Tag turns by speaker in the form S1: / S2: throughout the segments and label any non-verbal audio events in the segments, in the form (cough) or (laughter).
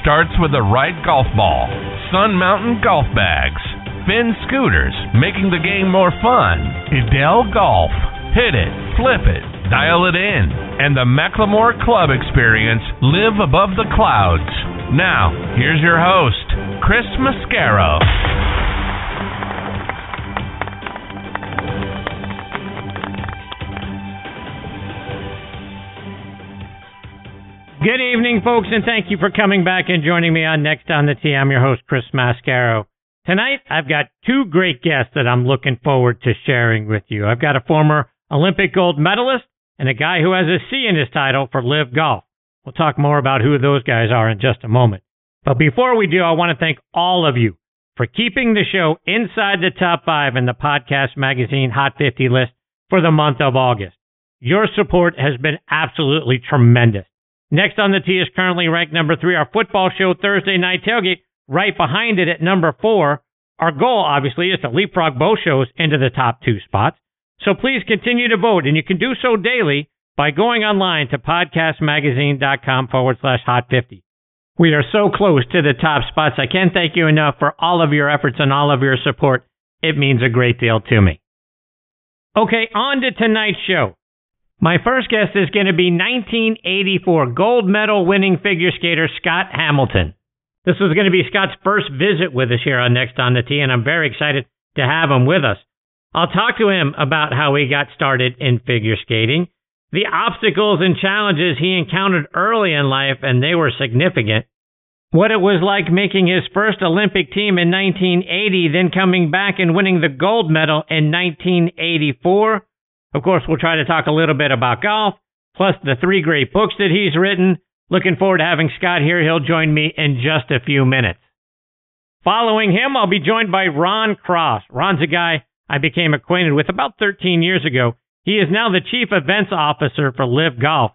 S1: starts with the right golf ball. Sun Mountain Golf Bags. Finn Scooters, making the game more fun. Edel Golf. Hit it, flip it, dial it in. And the Macklemore Club experience, live above the clouds. Now, here's your host, Chris Mascaro.
S2: Good evening, folks, and thank you for coming back and joining me on Next on the Tee. I'm your host, Chris Mascaro. Tonight, I've got two great guests that I'm looking forward to sharing with you. I've got a former Olympic gold medalist and a guy who has a C in his title for LIV Golf. We'll talk more about who those guys are in just a moment. But before we do, I want to thank all of you for keeping the show inside the top five in the podcast magazine Hot 50 list for the month of August. Your support has been absolutely tremendous. Next on the tee is currently ranked number three, our football show Thursday night tailgate. Right behind it at number four. Our goal, obviously, is to leapfrog both shows into the top two spots. So please continue to vote, and you can do so daily by going online to podcastmagazine.com forward slash hot 50. We are so close to the top spots. I can't thank you enough for all of your efforts and all of your support. It means a great deal to me. Okay, on to tonight's show. My first guest is going to be 1984 gold medal winning figure skater Scott Hamilton. This was going to be Scott's first visit with us here on Next on the Tee, and I'm very excited to have him with us. I'll talk to him about how he got started in figure skating, the obstacles and challenges he encountered early in life, and they were significant, what it was like making his first Olympic team in 1980, then coming back and winning the gold medal in 1984 of course, we'll try to talk a little bit about golf, plus the three great books that he's written. Looking forward to having Scott here. He'll join me in just a few minutes. Following him, I'll be joined by Ron Cross. Ron's a guy I became acquainted with about 13 years ago. He is now the Chief Events Officer for LIV Golf.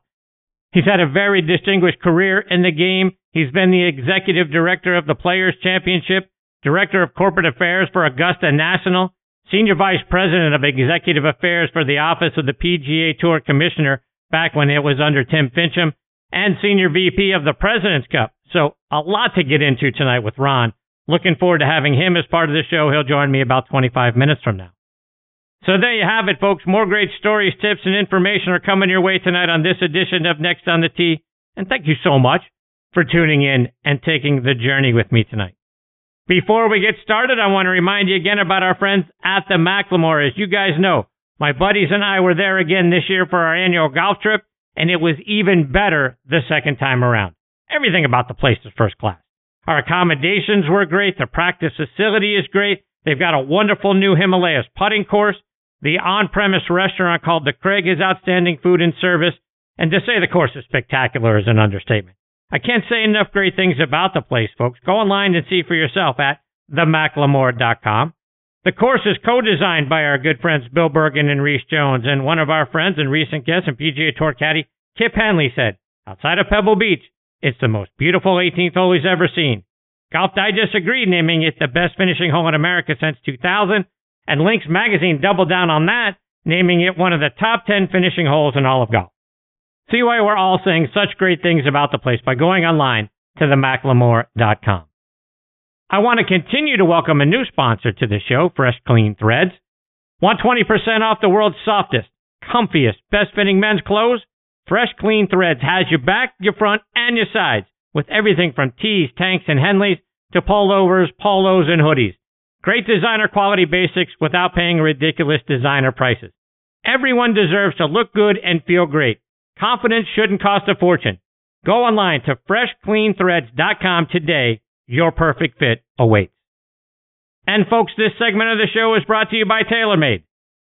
S2: He's had a very distinguished career in the game. He's been the Executive Director of the Players Championship, Director of Corporate Affairs for Augusta National, Senior Vice President of Executive Affairs for the Office of the PGA Tour Commissioner back when it was under Tim Finchem, and Senior VP of the President's Cup. So a lot to get into tonight with Ron. Looking forward to having him as part of the show. He'll join me about 25 minutes from now. So there you have it, folks. More great stories, tips, and information are coming your way tonight on this edition of Next on the Tee. And thank you so much for tuning in and taking the journey with me tonight. Before we get started, I want to remind you again about our friends at the Macklemore. As you guys know, my buddies and I were there again this year for our annual golf trip, and it was even better the second time around. Everything about the place is first class. Our accommodations were great. The practice facility is great. They've got a wonderful new Himalayas putting course. The on-premise restaurant called the Craig is outstanding food and service. And to say the course is spectacular is an understatement. I can't say enough great things about the place, folks. Go online and see for yourself at themacklemore.com. The course is co-designed by our good friends Bill Bergin and Rees Jones, and one of our friends and recent guests and PGA Tour caddy, Kip Henley, said, outside of Pebble Beach, it's the most beautiful 18th hole he's ever seen. Golf Digest agreed, naming it the best finishing hole in America since 2000, and Links Magazine doubled down on that, naming it one of the top 10 finishing holes in all of golf. See why we're all saying such great things about the place by going online to themacklemore.com. I want to continue to welcome a new sponsor to the show, Fresh Clean Threads. Want 20% off the world's softest, comfiest, best fitting men's clothes? Fresh Clean Threads has your back, your front, and your sides with everything from tees, tanks, and Henleys to pullovers, polos, and hoodies. Great designer quality basics without paying ridiculous designer prices. Everyone deserves to look good and feel great. Confidence shouldn't cost a fortune. Go online to freshcleanthreads.com today. Your perfect fit awaits. And folks, this segment of the show is brought to you by TaylorMade.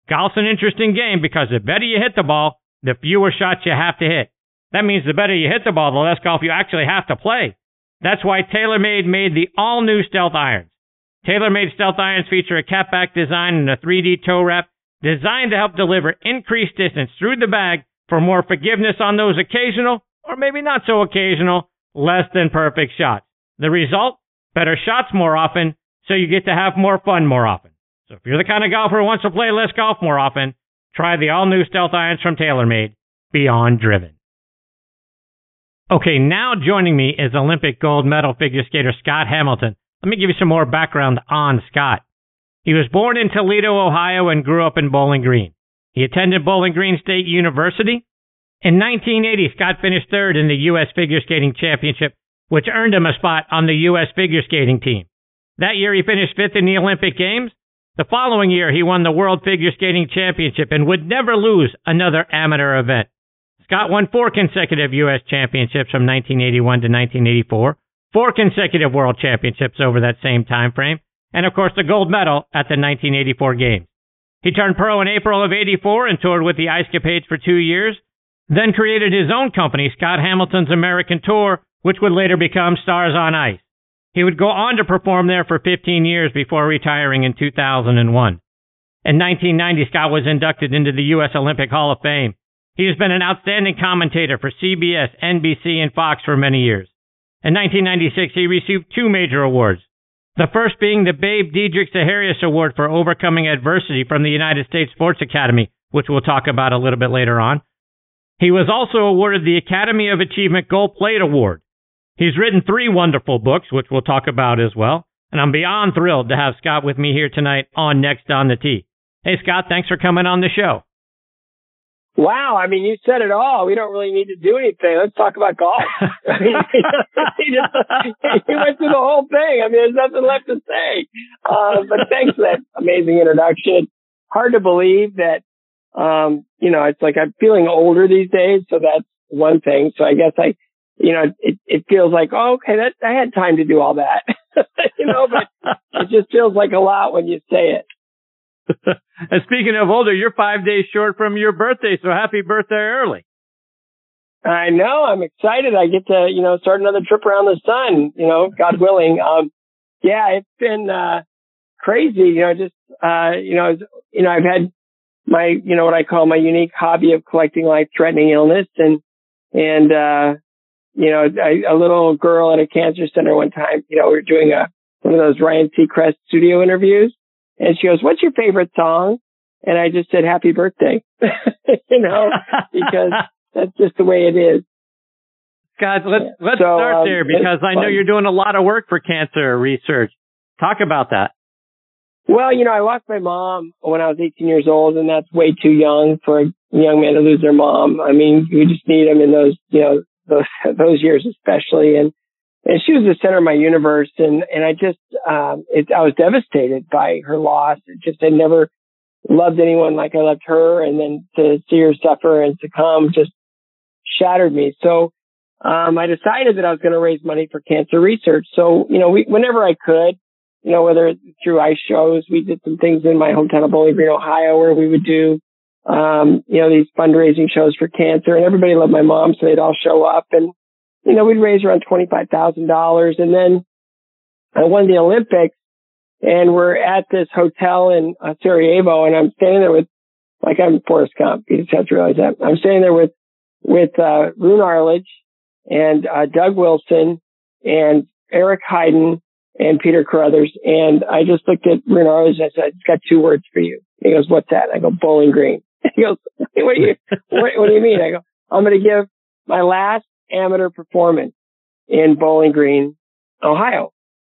S2: Golf's an interesting game because the better you hit the ball, the fewer shots you have to hit. That means the better you hit the ball, the less golf you actually have to play. That's why TaylorMade made the all new Stealth Irons. TaylorMade Stealth Irons feature a Cap Back design and a 3D toe wrap designed to help deliver increased distance through the bag for more forgiveness on those occasional, or maybe not so occasional, less than perfect shots. The result? Better shots more often, so you get to have more fun more often. So if you're the kind of golfer who wants to play less golf more often, try the all new Stealth Irons from TaylorMade, Beyond Driven. Okay, now joining me is Olympic gold medal figure skater Scott Hamilton. Let me give you some more background on Scott. He was born in Toledo, Ohio, and grew up in Bowling Green. He attended Bowling Green State University. In 1980, Scott finished third in the U.S. Figure Skating Championship, which earned him a spot on the U.S. figure skating team. That year, he finished fifth in the Olympic Games. The following year, he won the World Figure Skating Championship and would never lose another amateur event. Scott won four consecutive U.S. championships from 1981 to 1984, four consecutive World Championships over that same time frame, and of course the gold medal at the 1984 Games. He turned pro in April of 84 and toured with the Ice Capades for two years, then created his own company, Scott Hamilton's American Tour, which would later become Stars on Ice. He would go on to perform there for 15 years before retiring in 2001. In 1990, Scott was inducted into the U.S. Olympic Hall of Fame. He has been an outstanding commentator for CBS, NBC, and Fox for many years. In 1996, he received two major awards the first being the Babe Didrikson Zaharias Award for Overcoming Adversity from the United States Sports Academy, which we'll talk about a little bit later on. He was also awarded the Academy of Achievement Gold Plate Award. He's written three wonderful books, which we'll talk about as well. And I'm beyond thrilled to have Scott with me here tonight on Next on the Tee. Hey, Scott, thanks for coming on the show.
S3: Wow, I mean, you said it all. We don't really need to do anything. Let's talk about golf. I (laughs) mean, (laughs) he, just, he went through the whole thing. I mean, there's nothing left to say. Uh, but thanks for that amazing introduction. Hard to believe that, um, you know, it's like I'm feeling older these days. So that's one thing. So I guess I, you know, it, it feels like, oh, okay, that I had time to do all that, (laughs) you know, but it just feels like a lot when you say it.
S2: And speaking of older, you're five days short from your birthday, so happy birthday early.
S3: I know. I'm excited. I get to, you know, start another trip around the sun, you know, God willing. Um, yeah, it's been, uh, crazy, you know, just, uh, you know, you know, I've had my, you know, what I call my unique hobby of collecting life threatening illness and, and, uh, you know, a, a little girl at a cancer center one time, you know, we were doing a, one of those Ryan Seacrest studio interviews and she goes, what's your favorite song? And I just said, happy birthday, (laughs) you know, because (laughs) that's just the way it is.
S2: Guys, let's, let's so, start um, there because I know you're doing a lot of work for cancer research. Talk about that.
S3: Well, you know, I lost my mom when I was 18 years old, and that's way too young for a young man to lose their mom. I mean, you just need them in those, you know, those, (laughs) those years especially. And and she was the center of my universe. And, and I just, um, it, I was devastated by her loss. It just, I never loved anyone like I loved her. And then to see her suffer and succumb just shattered me. So, um, I decided that I was going to raise money for cancer research. So, you know, we, whenever I could, you know, whether through ice shows, we did some things in my hometown of Bowling Green, Ohio, where we would do, um, you know, these fundraising shows for cancer and everybody loved my mom. So they'd all show up and, you know, we'd raise around $25,000. And then I won the Olympics and we're at this hotel in uh, Sarajevo and I'm standing there with, like I'm Forrest Gump. You just have to realize that. I'm standing there with, with, uh, Roone Arledge and, uh, Doug Wilson and Eric Heiden and Peter Carruthers. And I just looked at Roone Arledge and I said, it's got two words for you. He goes, what's that? I go, Bowling Green. (laughs) He goes, what do you, what, what do you mean? I go, I'm going to give my last amateur performance in Bowling Green, Ohio.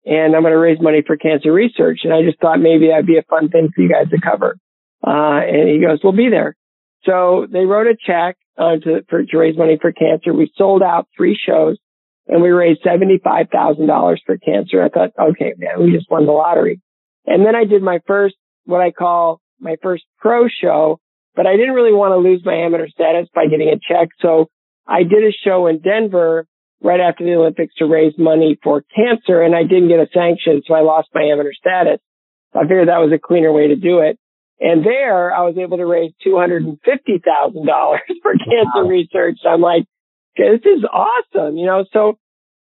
S3: And I'm going to raise money for cancer research. And I just thought maybe that'd be a fun thing for you guys to cover. Uh, and he goes, we'll be there. So they wrote a check uh, to, for, to raise money for cancer. We sold out three shows and we raised $75,000 for cancer. I thought, okay, man, we just won the lottery. And then I did my first, what I call my first pro show, but I didn't really want to lose my amateur status by getting a check. So I did a show in Denver right after the Olympics to raise money for cancer and I didn't get a sanction. So I lost my amateur status. I figured that was a cleaner way to do it. And there I was able to raise $250,000 (laughs) for cancer wow. research. I'm like, this is awesome. You know, so,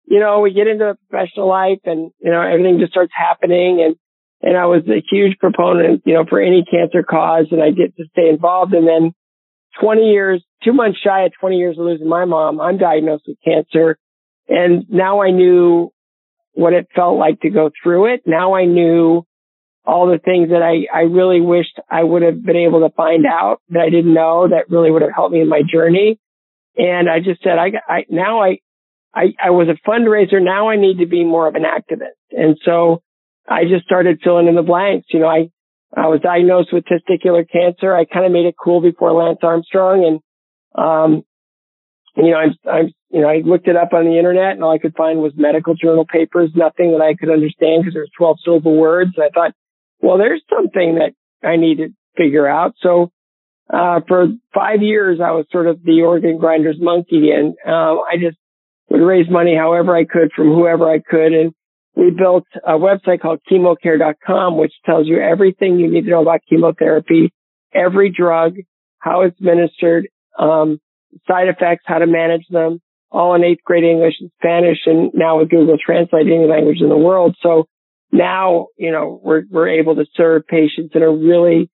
S3: you know, we get into the professional life and, you know, everything just starts happening and, and I was a huge proponent, you know, for any cancer cause and I get to stay involved. And then 20 years, two months shy of 20 years of losing my mom, I'm diagnosed with cancer. And now I knew what it felt like to go through it. Now I knew all the things that I, I really wished I would have been able to find out that I didn't know that really would have helped me in my journey. And I just said, I, I now I, I, I was a fundraiser. Now I need to be more of an activist. And so I just started filling in the blanks. You know, I, I was diagnosed with testicular cancer. I kind of made it cool before Lance Armstrong and, um, you know, I'm, I'm, you know, I looked it up on the internet and all I could find was medical journal papers, nothing that I could understand because there's 12 syllable words. And I thought, well, there's something that I need to figure out. So, uh, for five years, I was sort of the organ grinder's monkey and, uh, I just would raise money however I could from whoever I could. And we built a website called chemocare.com, which tells you everything you need to know about chemotherapy, every drug, how it's administered, um, side effects, how to manage them, all in eighth grade English and Spanish, and now with Google Translate any language in the world. So now, you know, we're, we're able to serve patients in a really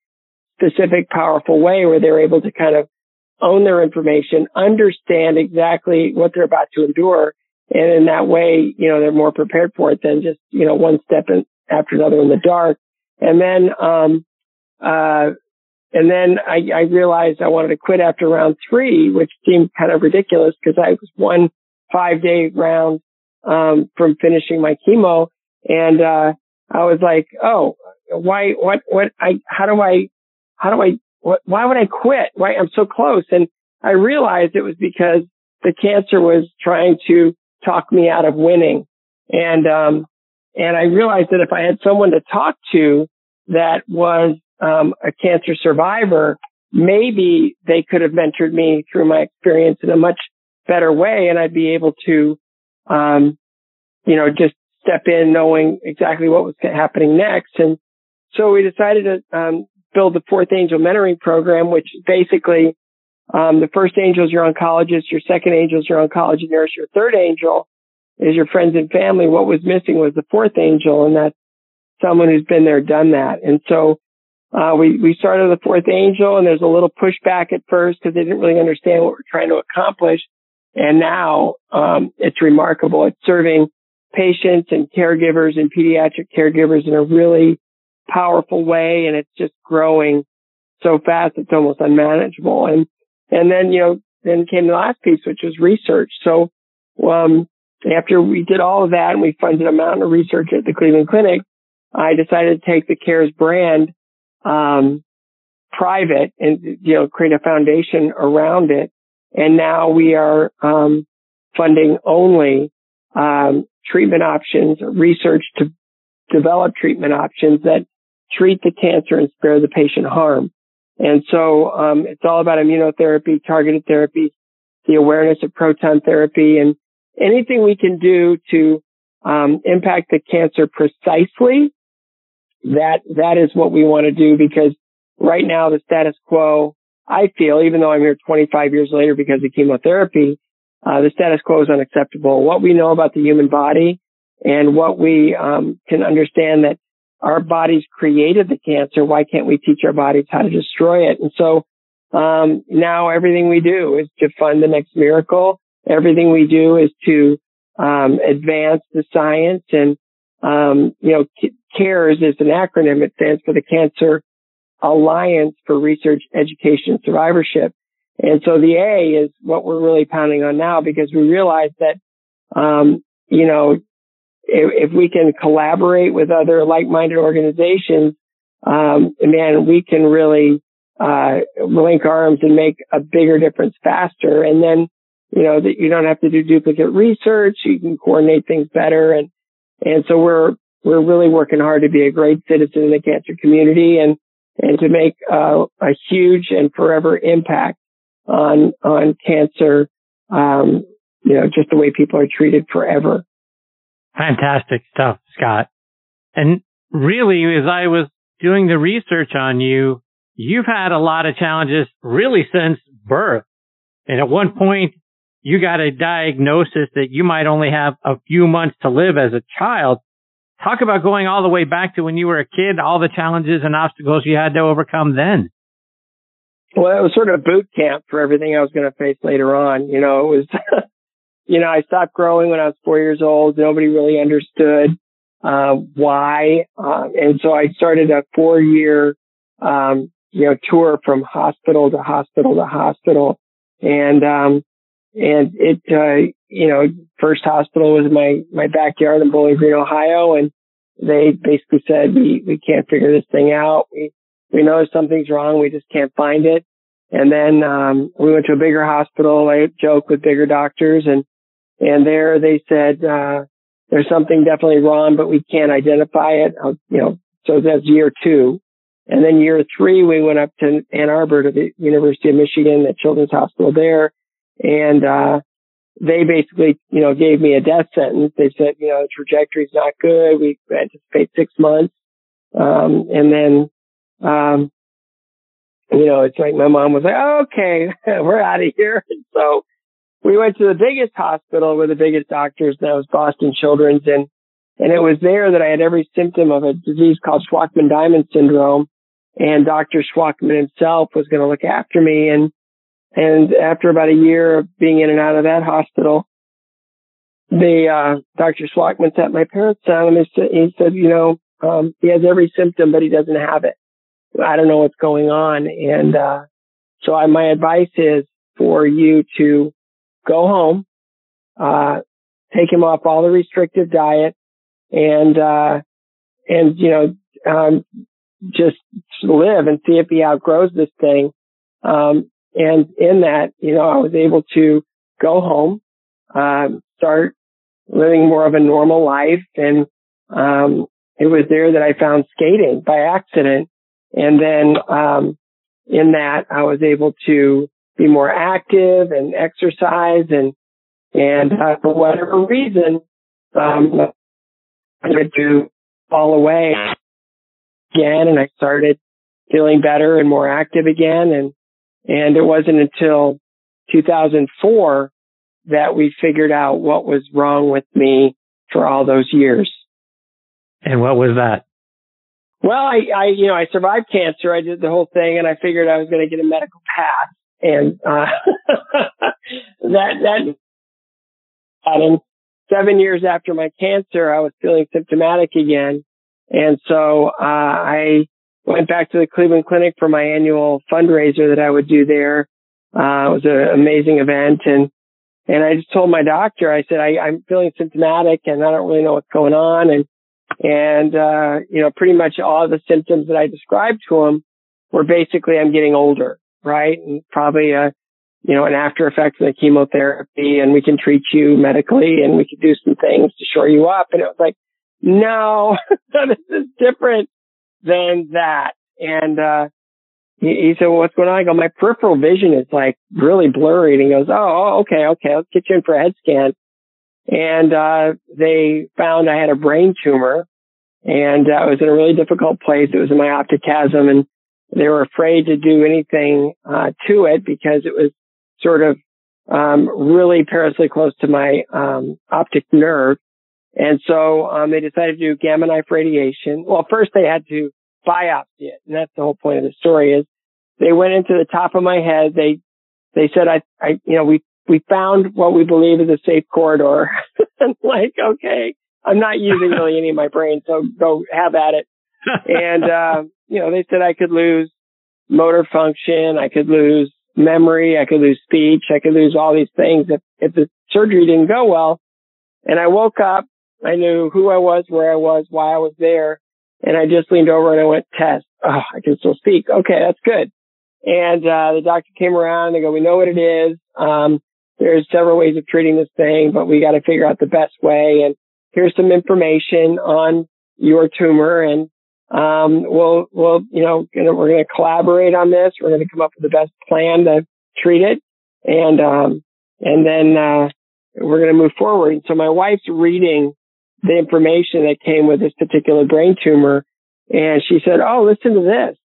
S3: specific, powerful way where they're able to kind of own their information, understand exactly what they're about to endure. And in that way, you know, they're more prepared for it than just, you know, one step in, after another in the dark. And then, um, uh, and then I, I realized I wanted to quit after round three, which seemed kind of ridiculous because I was one five day round, um, from finishing my chemo. And, uh, I was like, oh, why, what, what, I, how do I, how do I, what, why would I quit? Why I'm so close? And I realized it was because the cancer was trying to talk me out of winning. And, um, and I realized that if I had someone to talk to that was, um, a cancer survivor, maybe they could have mentored me through my experience in a much better way. And I'd be able to, um, you know, just step in knowing exactly what was happening next. And so we decided to um, build the fourth angel mentoring program, which basically um, the first angel is your oncologist, your second angel is your oncology nurse, your third angel is your friends and family. What was missing was the fourth angel, and that's someone who's been there, done that. And so uh, we we started the fourth angel, and there's a little pushback at first because they didn't really understand what we're trying to accomplish. And now um, it's remarkable. It's serving patients and caregivers and pediatric caregivers in a really powerful way. And it's just growing so fast. It's almost unmanageable. And, and then, you know, then came the last piece, which was research. So, um, after we did all of that and we funded a mountain of research at the Cleveland Clinic, I decided to take the CARES brand, um, private and, you know, create a foundation around it. And now we are, um, funding only, um, treatment options, research to develop treatment options that treat the cancer and spare the patient harm. And so um, it's all about immunotherapy, targeted therapy, the awareness of proton therapy, and anything we can do to um, impact the cancer precisely. That that is what we want to do because right now the status quo, I feel, even though I'm here 25 years later because of chemotherapy, uh, the status quo is unacceptable. What we know about the human body and what we um, can understand that our bodies created the cancer. Why can't we teach our bodies how to destroy it? And so um, now everything we do is to fund the next miracle. Everything we do is to um, advance the science and um, you know, CARES is an acronym. It stands for the Cancer Alliance for Research, Education, and Survivorship. And so the A is what we're really pounding on now because we realize that, um, you know, if, if, we can collaborate with other like-minded organizations, um, man, we can really, uh, link arms and make a bigger difference faster. And then, you know, that you don't have to do duplicate research. You can coordinate things better. And, and so we're, we're really working hard to be a great citizen in the cancer community and, and to make uh, a huge and forever impact on on cancer. Um, you know, just the way people are treated forever.
S2: Fantastic stuff, Scott. And really, as I was doing the research on you, you've had a lot of challenges really since birth. And at one point, you got a diagnosis that you might only have a few months to live as a child. Talk about going all the way back to when you were a kid, all the challenges and obstacles you had to overcome then.
S3: Well, it was sort of a boot camp for everything I was going to face later on. You know, it was, (laughs) you know, I stopped growing when I was four years old. Nobody really understood uh, why, uh, and so I started a four-year, um, you know, tour from hospital to hospital to hospital, and um, and it, uh, you know, first hospital was my my backyard in Bowling Green, Ohio, and they basically said we we can't figure this thing out. We we know something's wrong. We just can't find it. And then um, we went to a bigger hospital. I joke with bigger doctors, and and there they said uh, there's something definitely wrong, but we can't identify it. Uh, you know, so that's year two. And then year three, we went up to Ann Arbor to the University of Michigan, the Children's Hospital there, and uh, they basically, you know, gave me a death sentence. They said, you know, the trajectory's not good. We anticipate six months. Um, and then, um, you know, it's like my mom was like, okay, (laughs) we're out of here. And so we went to the biggest hospital with the biggest doctors. That was Boston Children's. And, and it was there that I had every symptom of a disease called Shwachman-Diamond syndrome. And Dr. Schwachman himself was going to look after me. And and after about a year of being in and out of that hospital, the uh, Dr. Shwachman sat my parents down and he said, you know, um, he has every symptom, but he doesn't have it. I don't know what's going on. And uh, so I, my advice is for you to go home, uh, take him off all the restrictive diet, and uh, and you know um, just live and see if he outgrows this thing. Um, and in that, you know, I was able to go home, um, start living more of a normal life. And, um, it was there that I found skating by accident. And then, um, in that I was able to be more active and exercise and, and uh, for whatever reason, um, I started to fall away again and I started feeling better and more active again. And, and it wasn't until 2004 that we figured out what was wrong with me for all those years.
S2: And what was that?
S3: Well, I, I, you know, I survived cancer. I did the whole thing and I figured I was going to get a medical pass and, uh, (laughs) that, that, and seven years after my cancer, I was feeling symptomatic again. And so, uh, I went back to the Cleveland Clinic for my annual fundraiser that I would do there. Uh, it was an amazing event and, and I just told my doctor, I said, I, I'm feeling symptomatic and I don't really know what's going on. And, and, uh, you know, pretty much all the symptoms that I described to him were basically I'm getting older, right? And probably, uh, you know, an after effect of the chemotherapy and we can treat you medically and we can do some things to shore you up. And it was like, no, (laughs) this is different than that. And, uh, he, he said, well, what's going on? I go, my peripheral vision is like really blurry. And he goes, oh, okay, okay, let's get you in for a head scan. And, uh, they found I had a brain tumor and uh, I was in a really difficult place. It was in my optic chiasm and they were afraid to do anything, uh, to it because it was sort of, um, really perilously close to my, um, optic nerve. And so um, they decided to do gamma knife radiation. Well, first they had to biopsy it, and that's the whole point of the story. Is they went into the top of my head. They they said, I, I, you know, we we found what we believe is a safe corridor. (laughs) and like, okay, I'm not using really any of my brain, so go have at it. and (laughs) uh, you know, they said I could lose motor function, I could lose memory, I could lose speech, I could lose all these things if if the surgery didn't go well. And I woke up I knew who I was, where I was, why I was there. And I just leaned over and I went, test. Oh, I can still speak. Okay, that's good. And, uh, the doctor came around. They go, we know what it is. Um, there's several ways of treating this thing, but we got to figure out the best way. And here's some information on your tumor. And, um, we'll, we'll, you know, we're going to collaborate on this. We're going to come up with the best plan to treat it. And, um, and then, uh, we're going to move forward. So my wife's reading the information that came with this particular brain tumor. And she said, Oh, listen to this.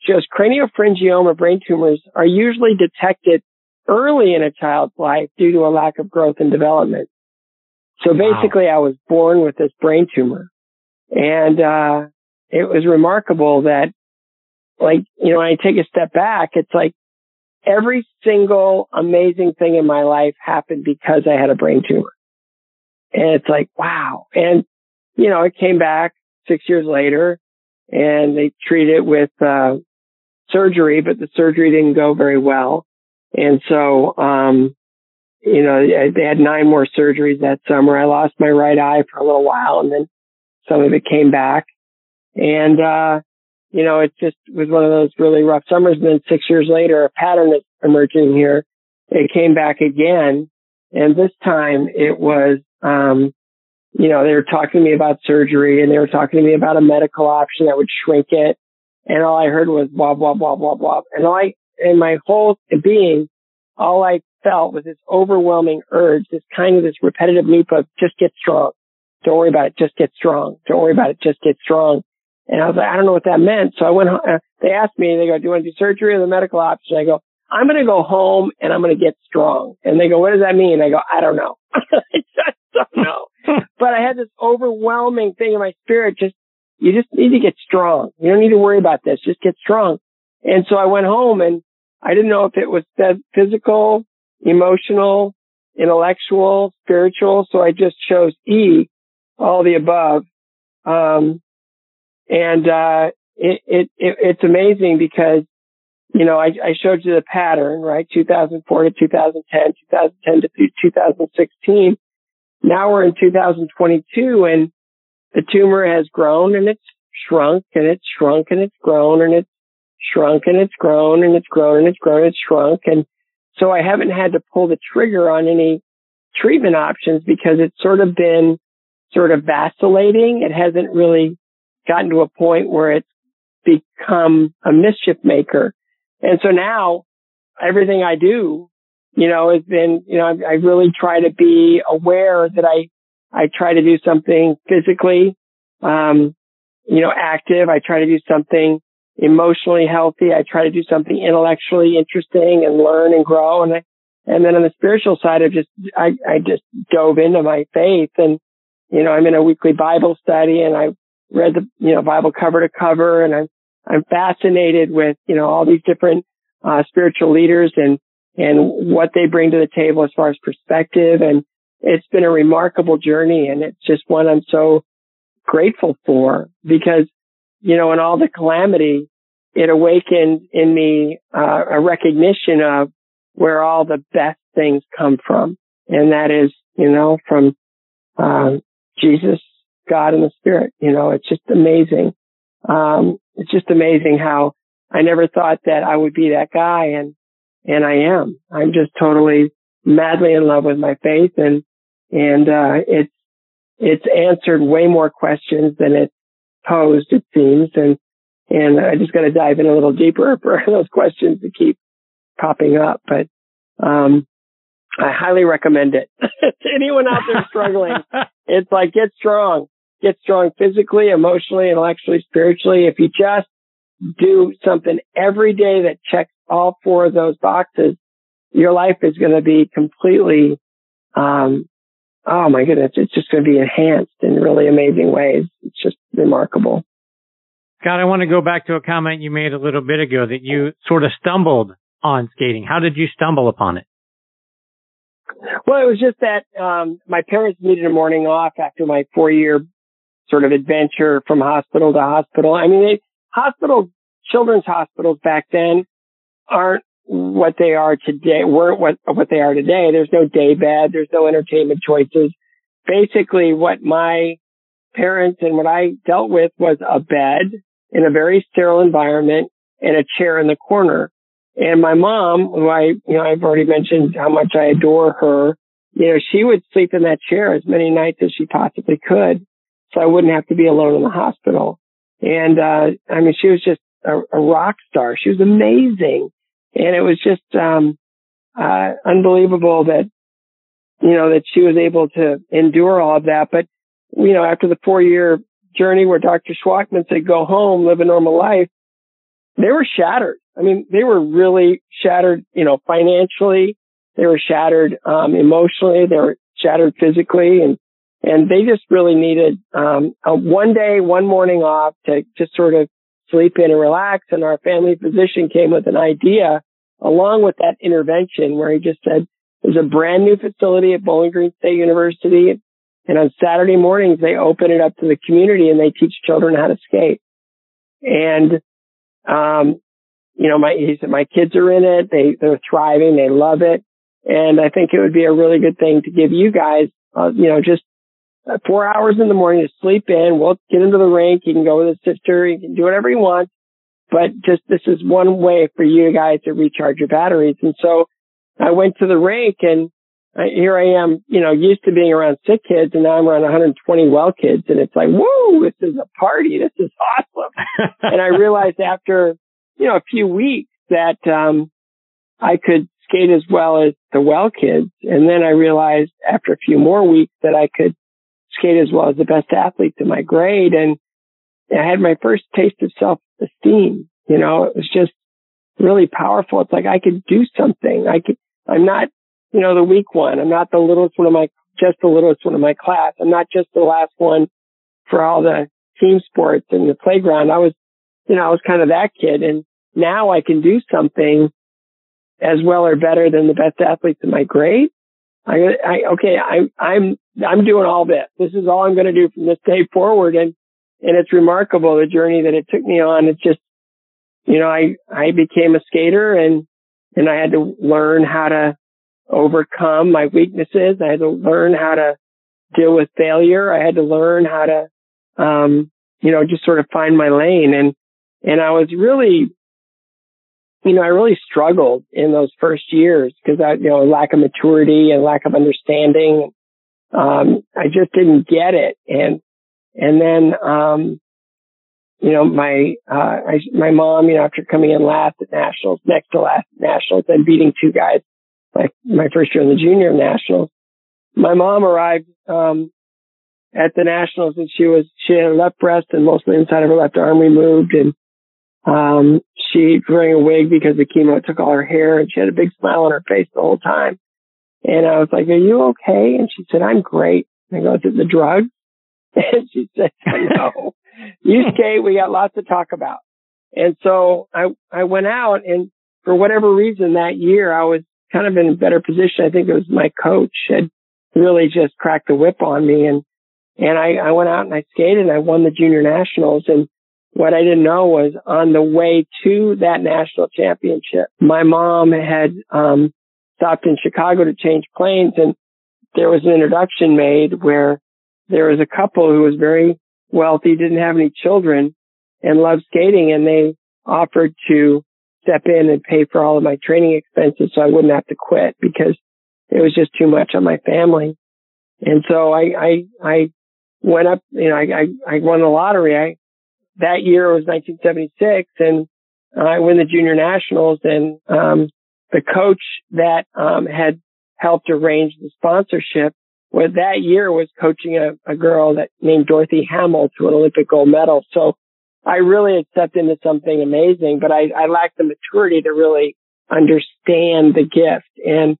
S3: She goes, craniopharyngioma brain tumors are usually detected early in a child's life due to a lack of growth and development. So basically wow. I was born with this brain tumor and, uh, it was remarkable that like, you know, when I take a step back, it's like every single amazing thing in my life happened because I had a brain tumor. And it's like, wow. And, you know, it came back six years later and they treated it with, uh, surgery, but the surgery didn't go very well. And so, um, you know, they had nine more surgeries that summer. I lost my right eye for a little while and then some of it came back. And, uh, you know, it just was one of those really rough summers. And then six years later, a pattern is emerging here. It came back again. And this time it was, um, you know, they were talking to me about surgery and they were talking to me about a medical option that would shrink it. And all I heard was blah, blah, blah, blah, blah. And all I, in my whole being, all I felt was this overwhelming urge, this kind of this repetitive loop of just get strong. Don't worry about it. Just get strong. Don't worry about it. Just get strong. And I was like, I don't know what that meant. So I went, uh, they asked me, they go, do you want to do surgery or the medical option? I go, I'm going to go home and I'm going to get strong. And they go, what does that mean? I go, I don't know. (laughs) don't know. (laughs) but I had this overwhelming thing in my spirit. Just, you just need to get strong. You don't need to worry about this. Just get strong. And so I went home and I didn't know if it was physical, emotional, intellectual, spiritual. So I just chose E, all the above. Um, and, uh, it, it, it, it's amazing because, you know, I, I showed you the pattern, right? 2004 to 2010, 2010 to 2016. Now we're in 2022 and the tumor has grown and it's shrunk and it's shrunk and it's grown and it's shrunk and it's grown and it's grown and it's grown and it's shrunk. And so I haven't had to pull the trigger on any treatment options because it's sort of been sort of vacillating. It hasn't really gotten to a point where it's become a mischief maker. And so now everything I do, you know, has been, you know, I, I really try to be aware that I, I try to do something physically, um, you know, active. I try to do something emotionally healthy. I try to do something intellectually interesting and learn and grow. And I, and then on the spiritual side, I just, I, I just dove into my faith and, you know, I'm in a weekly Bible study and I read the, you know, Bible cover to cover and I'm, I'm fascinated with, you know, all these different, uh, spiritual leaders and, and what they bring to the table as far as perspective. And it's been a remarkable journey and it's just one I'm so grateful for because you know, in all the calamity, it awakened in me uh, a recognition of where all the best things come from. And that is, you know, from uh, Jesus, God, and the Spirit. You know, it's just amazing. Um, it's just amazing how I never thought that I would be that guy, and and I am. I'm just totally madly in love with my faith, and and uh, it's it's answered way more questions than it posed, it seems. And, and I just got to dive in a little deeper (laughs) for those questions to keep popping up. But, um, I highly recommend it (laughs) to anyone out there struggling. (laughs) it's like get strong, get strong physically, emotionally, intellectually, spiritually. If you just do something every day that checks all four of those boxes, your life is going to be completely, um, oh my goodness, it's just going to be enhanced in really amazing ways. It's just remarkable.
S2: Scott, I want to go back to a comment you made a little bit ago that you sort of stumbled on skating. How did you stumble upon it?
S3: Well, it was just that um, my parents needed a morning off after my four year sort of adventure from hospital to hospital. I mean, they, hospital, children's hospitals back then aren't what they are today, weren't what, what they are today. There's no day bed. There's no entertainment choices. Basically what my parents and what I dealt with was a bed in a very sterile environment and a chair in the corner. And my mom, who I, you know, I've already mentioned how much I adore her, you know, she would sleep in that chair as many nights as she possibly could. So I wouldn't have to be alone in the hospital. And, uh, I mean, she was just a, a rock star. She was amazing. And it was just, um, uh, unbelievable that, you know, that she was able to endure all of that. But, you know, after the four year journey where Dr. Shwachman said, go home, live a normal life, they were shattered. I mean, they were really shattered, you know, financially. They were shattered, um, emotionally. They were shattered physically and, and they just really needed, um, a one day, one morning off to just sort of sleep in and relax. And our family physician came with an idea along with that intervention where he just said, there's a brand new facility at Bowling Green State University. And on Saturday mornings, they open it up to the community and they teach children how to skate. And, um, you know, my, he said, my kids are in it. They, they're thriving. They love it. And I think it would be a really good thing to give you guys, uh, you know, just four hours in the morning to sleep in. We'll get into the rink. You can go with a sister. You can do whatever you want. But just this is one way for you guys to recharge your batteries. And so I went to the rink and I, here I am, you know, used to being around sick kids and now I'm around 120 well kids. And it's like, whoa, this is a party. This is awesome. (laughs) and I realized after, you know, a few weeks that, um, I could skate as well as the well kids. And then I realized after a few more weeks that I could skate as well as the best athletes in my grade. And I had my first taste of self esteem. You know, it was just really powerful. It's like I could do something. I could, I'm not, you know, the weak one. I'm not the littlest one of my, just the littlest one of my class. I'm not just the last one for all the team sports and the playground. I was, you know, I was kind of that kid and now I can do something as well or better than the best athletes in my grade. I, I okay, I, I'm, I'm doing all this. This is all I'm going to do from this day forward. And, and it's remarkable the journey that it took me on. It's just, you know, I, I became a skater and, and I had to learn how to overcome my weaknesses. I had to learn how to deal with failure. I had to learn how to, um, you know, just sort of find my lane. And, and I was really you know, I really struggled in those first years because I, you know, lack of maturity and lack of understanding. Um, I just didn't get it. And, and then, um, you know, my, uh, I, my mom, you know, after coming in last at nationals, next to last at nationals, then beating two guys, like my first year in the junior nationals, my mom arrived, um, at the nationals and she was, she had a left breast and most of the inside of her left arm removed and, um, she wearing a wig because the chemo took all her hair and she had a big smile on her face the whole time. And I was like, are you okay? And she said, I'm great. And I go, is it the drugs? (laughs) And she said, no, you (laughs) skate. We got lots to talk about. And so I, I went out and for whatever reason that year I was kind of in a better position. I think it was my coach had really just cracked the whip on me and, and I, I went out and I skated and I won the junior nationals and what I didn't know was on the way to that national championship, my mom had um, stopped in Chicago to change planes, and there was an introduction made where there was a couple who was very wealthy, didn't have any children, and loved skating, and they offered to step in and pay for all of my training expenses so I wouldn't have to quit because it was just too much on my family. And so I, I, I went up, you know, I, I, I won the lottery. I that year was 1976 and I win the junior nationals and, um, the coach that, um, had helped arrange the sponsorship was that year was coaching a, a girl that named Dorothy Hamill to an Olympic gold medal. So I really had stepped into something amazing, but I, I lacked the maturity to really understand the gift. And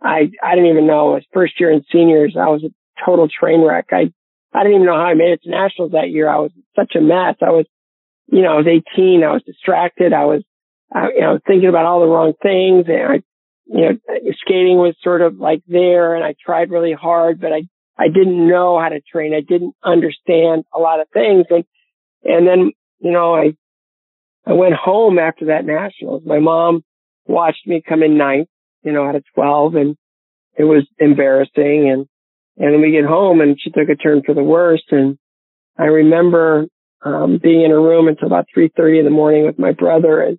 S3: I, I didn't even know it was first year in seniors. I was a total train wreck. I I didn't even know how I made it to nationals that year. I was such a mess. I was, you know, I was 18. I was distracted. I was, uh, you know, thinking about all the wrong things. And I, you know, skating was sort of like there and I tried really hard, but I, I didn't know how to train. I didn't understand a lot of things. And, and then, you know, I, I went home after that nationals. My mom watched me come in ninth, you know, out of 12 and it was embarrassing. And and then we get home and she took a turn for the worst. And I remember, um, being in a room until about 3.30 in the morning with my brother and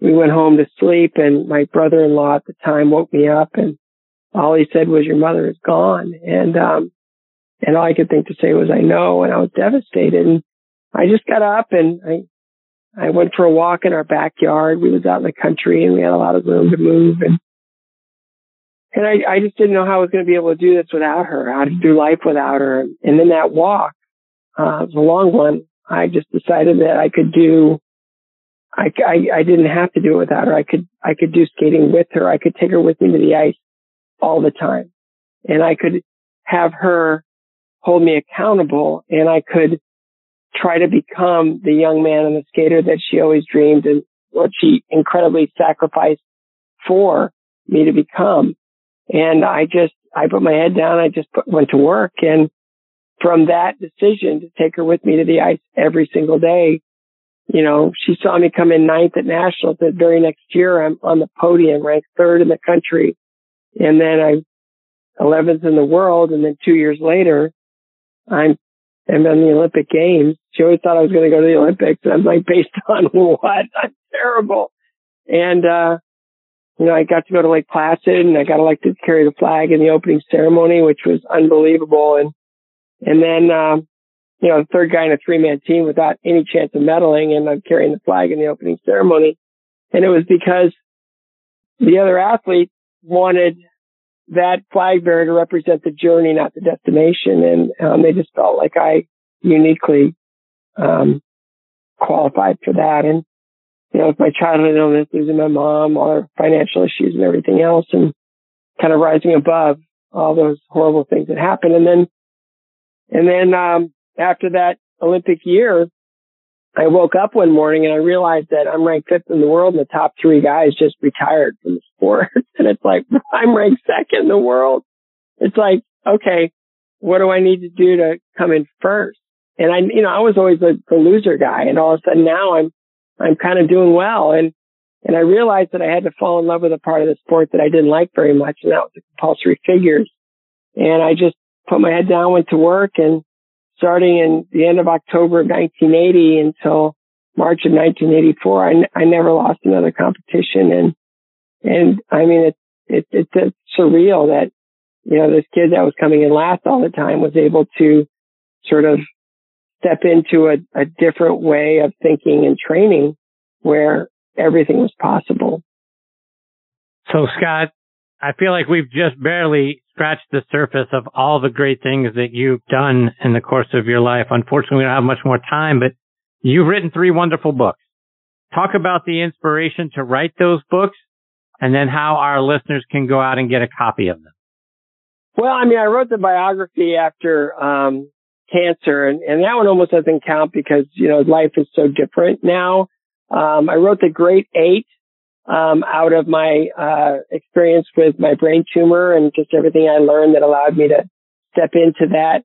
S3: we went home to sleep and my brother-in-law at the time woke me up and all he said was, your mother is gone. And, um, and all I could think to say was, I know. And I was devastated. And I just got up and I, I went for a walk in our backyard. We was out in the country and we had a lot of room to move and and I, I just didn't know how I was going to be able to do this without her, how to do life without her. And in that walk, uh, a long one. I just decided that I could do I, I, I didn't have to do it without her. I could, I could do skating with her. I could take her with me to the ice all the time and I could have her hold me accountable and I could try to become the young man and the skater that she always dreamed and what she incredibly sacrificed for me to become. And I just, I put my head down. I just put, went to work. And from that decision to take her with me to the ice every single day, you know, she saw me come in ninth at nationals. The very next year, I'm on the podium, ranked third in the country. And then I'm 11th in the world. And then two years later, I'm, I'm in the Olympic Games. She always thought I was going to go to the Olympics. And I'm like, based (laughs) on what? I'm terrible. And, uh, you know, I got to go to Lake Placid and I got elected to carry the flag in the opening ceremony, which was unbelievable. And, and then, um, you know, the third guy in a three man team without any chance of medaling and I'm carrying the flag in the opening ceremony. And it was because the other athletes wanted that flag bearer to represent the journey, not the destination. And um, they just felt like I uniquely um, qualified for that. And, you know, with my childhood illness, losing my mom, all her financial issues and everything else, and kind of rising above all those horrible things that happened. And then, and then um, after that Olympic year, I woke up one morning and I realized that I'm ranked fifth in the world and the top three guys just retired from the sport. (laughs) and it's like, (laughs) I'm ranked second in the world. It's like, okay, what do I need to do to come in first? And I, you know, I was always the, the loser guy and all of a sudden now I'm, I'm kind of doing well. And, and I realized that I had to fall in love with a part of the sport that I didn't like very much. And that was the compulsory figures. And I just put my head down, went to work and starting in the end of October of 1980 until March of 1984, I, I never lost another competition. And, and I mean, it's, it, it's, it's surreal that, you know, this kid that was coming in last all the time was able to sort of step into a, a different way of thinking and training where everything was possible.
S2: So Scott, I feel like we've just barely scratched the surface of all the great things that you've done in the course of your life. Unfortunately, we don't have much more time, but you've written three wonderful books. Talk about the inspiration to write those books and then how our listeners can go out and get a copy of them.
S3: Well, I mean, I wrote the biography after um, cancer, and, and that one almost doesn't count because, you know, life is so different now. Um, I wrote The Great Eight, um, out of my uh, experience with my brain tumor and just everything I learned that allowed me to step into that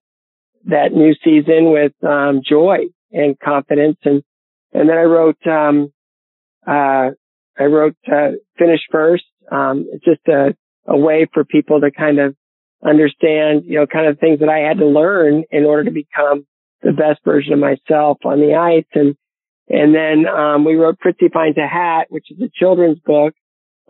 S3: that new season with um, joy and confidence. And and then I wrote um, uh, I wrote uh, Finish First. Um, it's just a, a way for people to kind of understand, you know, kind of things that I had to learn in order to become the best version of myself on the ice. And and then um, we wrote Fritzy Finds a Hat, which is a children's book.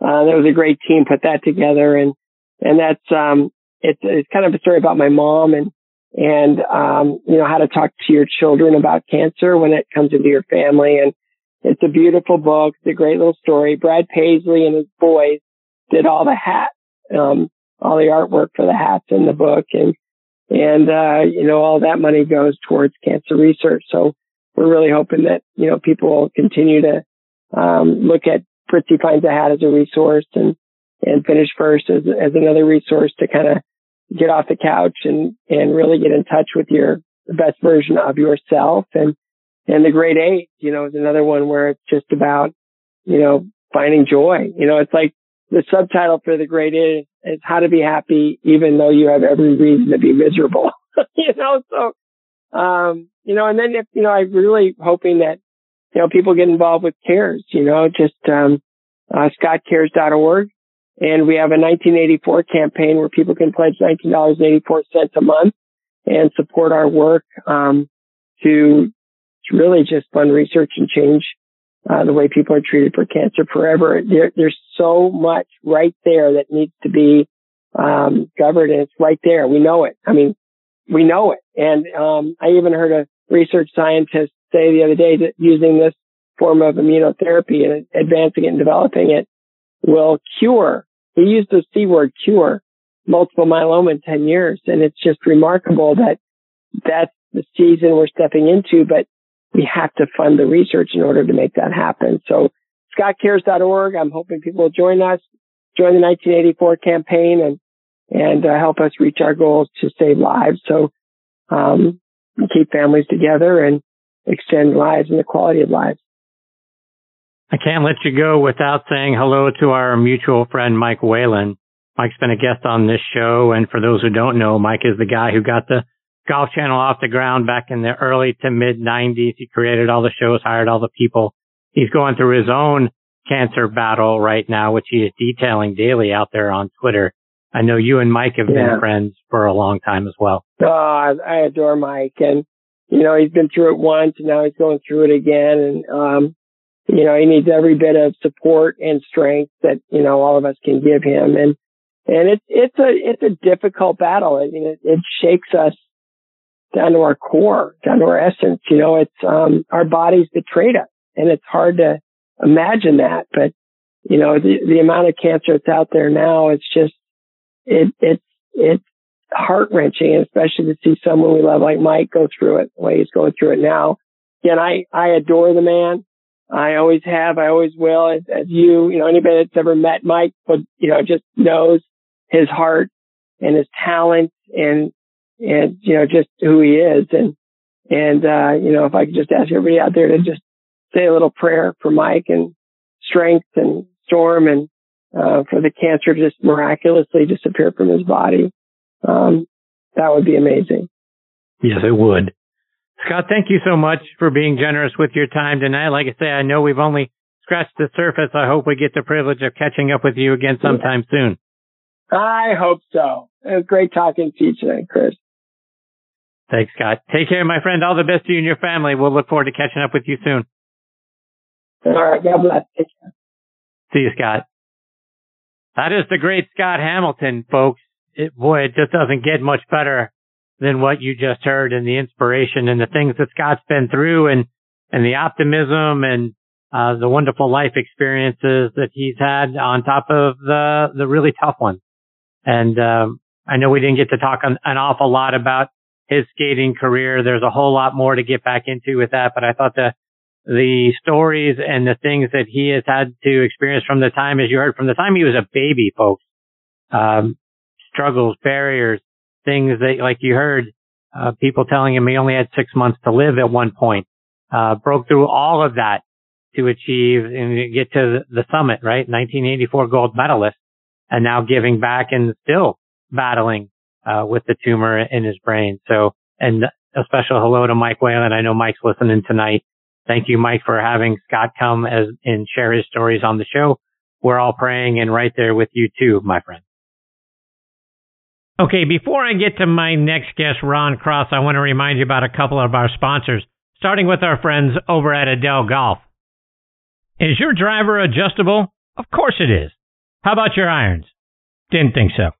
S3: Uh, that was a great team put that together, and and that's um, it's it's kind of a story about my mom and and um, you know how to talk to your children about cancer when it comes into your family, and it's a beautiful book. It's a great little story. Brad Paisley and his boys did all the hats, um, all the artwork for the hats in the book, and and uh, you know all that money goes towards cancer research. So we're really hoping that, you know, people will continue to um, look at Fritzy Finds a Hat as a resource and, and Finish First as, as another resource to kind of get off the couch and, and really get in touch with your best version of yourself. And, and the Great Eight, you know, is another one where it's just about, you know, finding joy. You know, it's like the subtitle for the Great Eight is, is how to be happy even though you have every reason to be miserable. (laughs) you know, so um, you know, and then if, you know, I'm really hoping that, you know, people get involved with CARES, you know, just, um, uh, scottcares.org. And we have a 1984 campaign where people can pledge $19.84 a month and support our work, um, to, really just fund research and change, uh, the way people are treated for cancer forever. There, there's so much right there that needs to be, um, governed and it's right there. We know it. I mean, we know it. And um, I even heard a research scientists say the other day that using this form of immunotherapy and advancing it and developing it will cure. He used the C word, cure, multiple myeloma in 10 years. And it's just remarkable that that's the season we're stepping into. But we have to fund the research in order to make that happen. So scottcares.org. I'm hoping people will join us, join the 1984 campaign and, and uh, help us reach our goals to save lives. So, um, keep families together and extend lives and the quality of lives.
S2: I can't let you go without saying hello to our mutual friend, Mike Whalen. Mike's been a guest on this show. And for those who don't know, Mike is the guy who got the Golf Channel off the ground back in the early to mid 90s. He created all the shows, hired all the people. He's going through his own cancer battle right now, which he is detailing daily out there on Twitter. I know you and Mike have yeah. been friends for a long time as well.
S3: Oh, I adore Mike and, you know, he's been through it once and now he's going through it again. And, um, you know, he needs every bit of support and strength that, you know, all of us can give him. And, and it's, it's a, it's a difficult battle. I mean, it, it shakes us down to our core, down to our essence. You know, it's, um, our bodies betrayed us and it's hard to imagine that. But, you know, the, the amount of cancer that's out there now, it's just, it, it's, it's heart wrenching, especially to see someone we love like Mike go through it the way he's going through it now. Again, I, I adore the man. I always have. I always will. As, as you, you know, anybody that's ever met Mike, but you know, just knows his heart and his talent and and you know just who he is and and uh you know if I could just ask everybody out there to just say a little prayer for Mike and strength and storm and uh for the cancer to just miraculously disappear from his body um that would be amazing
S2: yes it would scott thank you so much for being generous with your time tonight like i say i know we've only scratched the surface i hope we get the privilege of catching up with you again sometime yeah. soon
S3: I hope so. It was great talking to you today, Chris.
S2: Thanks, Scott. Take care, my friend. All the best to you and your family. We'll look forward to catching up with you soon.
S3: All right. God bless. Take care.
S2: See you, Scott. That is the great Scott Hamilton, folks. It, boy, it just doesn't get much better than what you just heard and the inspiration and the things that Scott's been through and, and the optimism and, uh, the wonderful life experiences that he's had on top of the, the really tough ones. And, um, I know we didn't get to talk an, an awful lot about his skating career. There's a whole lot more to get back into with that, but I thought the the stories and the things that he has had to experience from the time, as you heard, from the time he was a baby, folks, um, struggles, barriers, things that, like you heard, uh, people telling him he only had six months to live at one point, uh, broke through all of that to achieve and get to the summit, right? 1984 gold medalist and now giving back and still battling uh, with the tumor in his brain. So, and a special hello to Mike Whalen. I know Mike's listening tonight. Thank you, Mike, for having Scott come as and share his stories on the show. We're all praying and right there with you too, my friend. Okay, before I get to my next guest, Ron Cross, I want to remind you about a couple of our sponsors, starting with our friends over at Edel Golf. Is your driver adjustable? Of course it is. How about your irons? Didn't think so.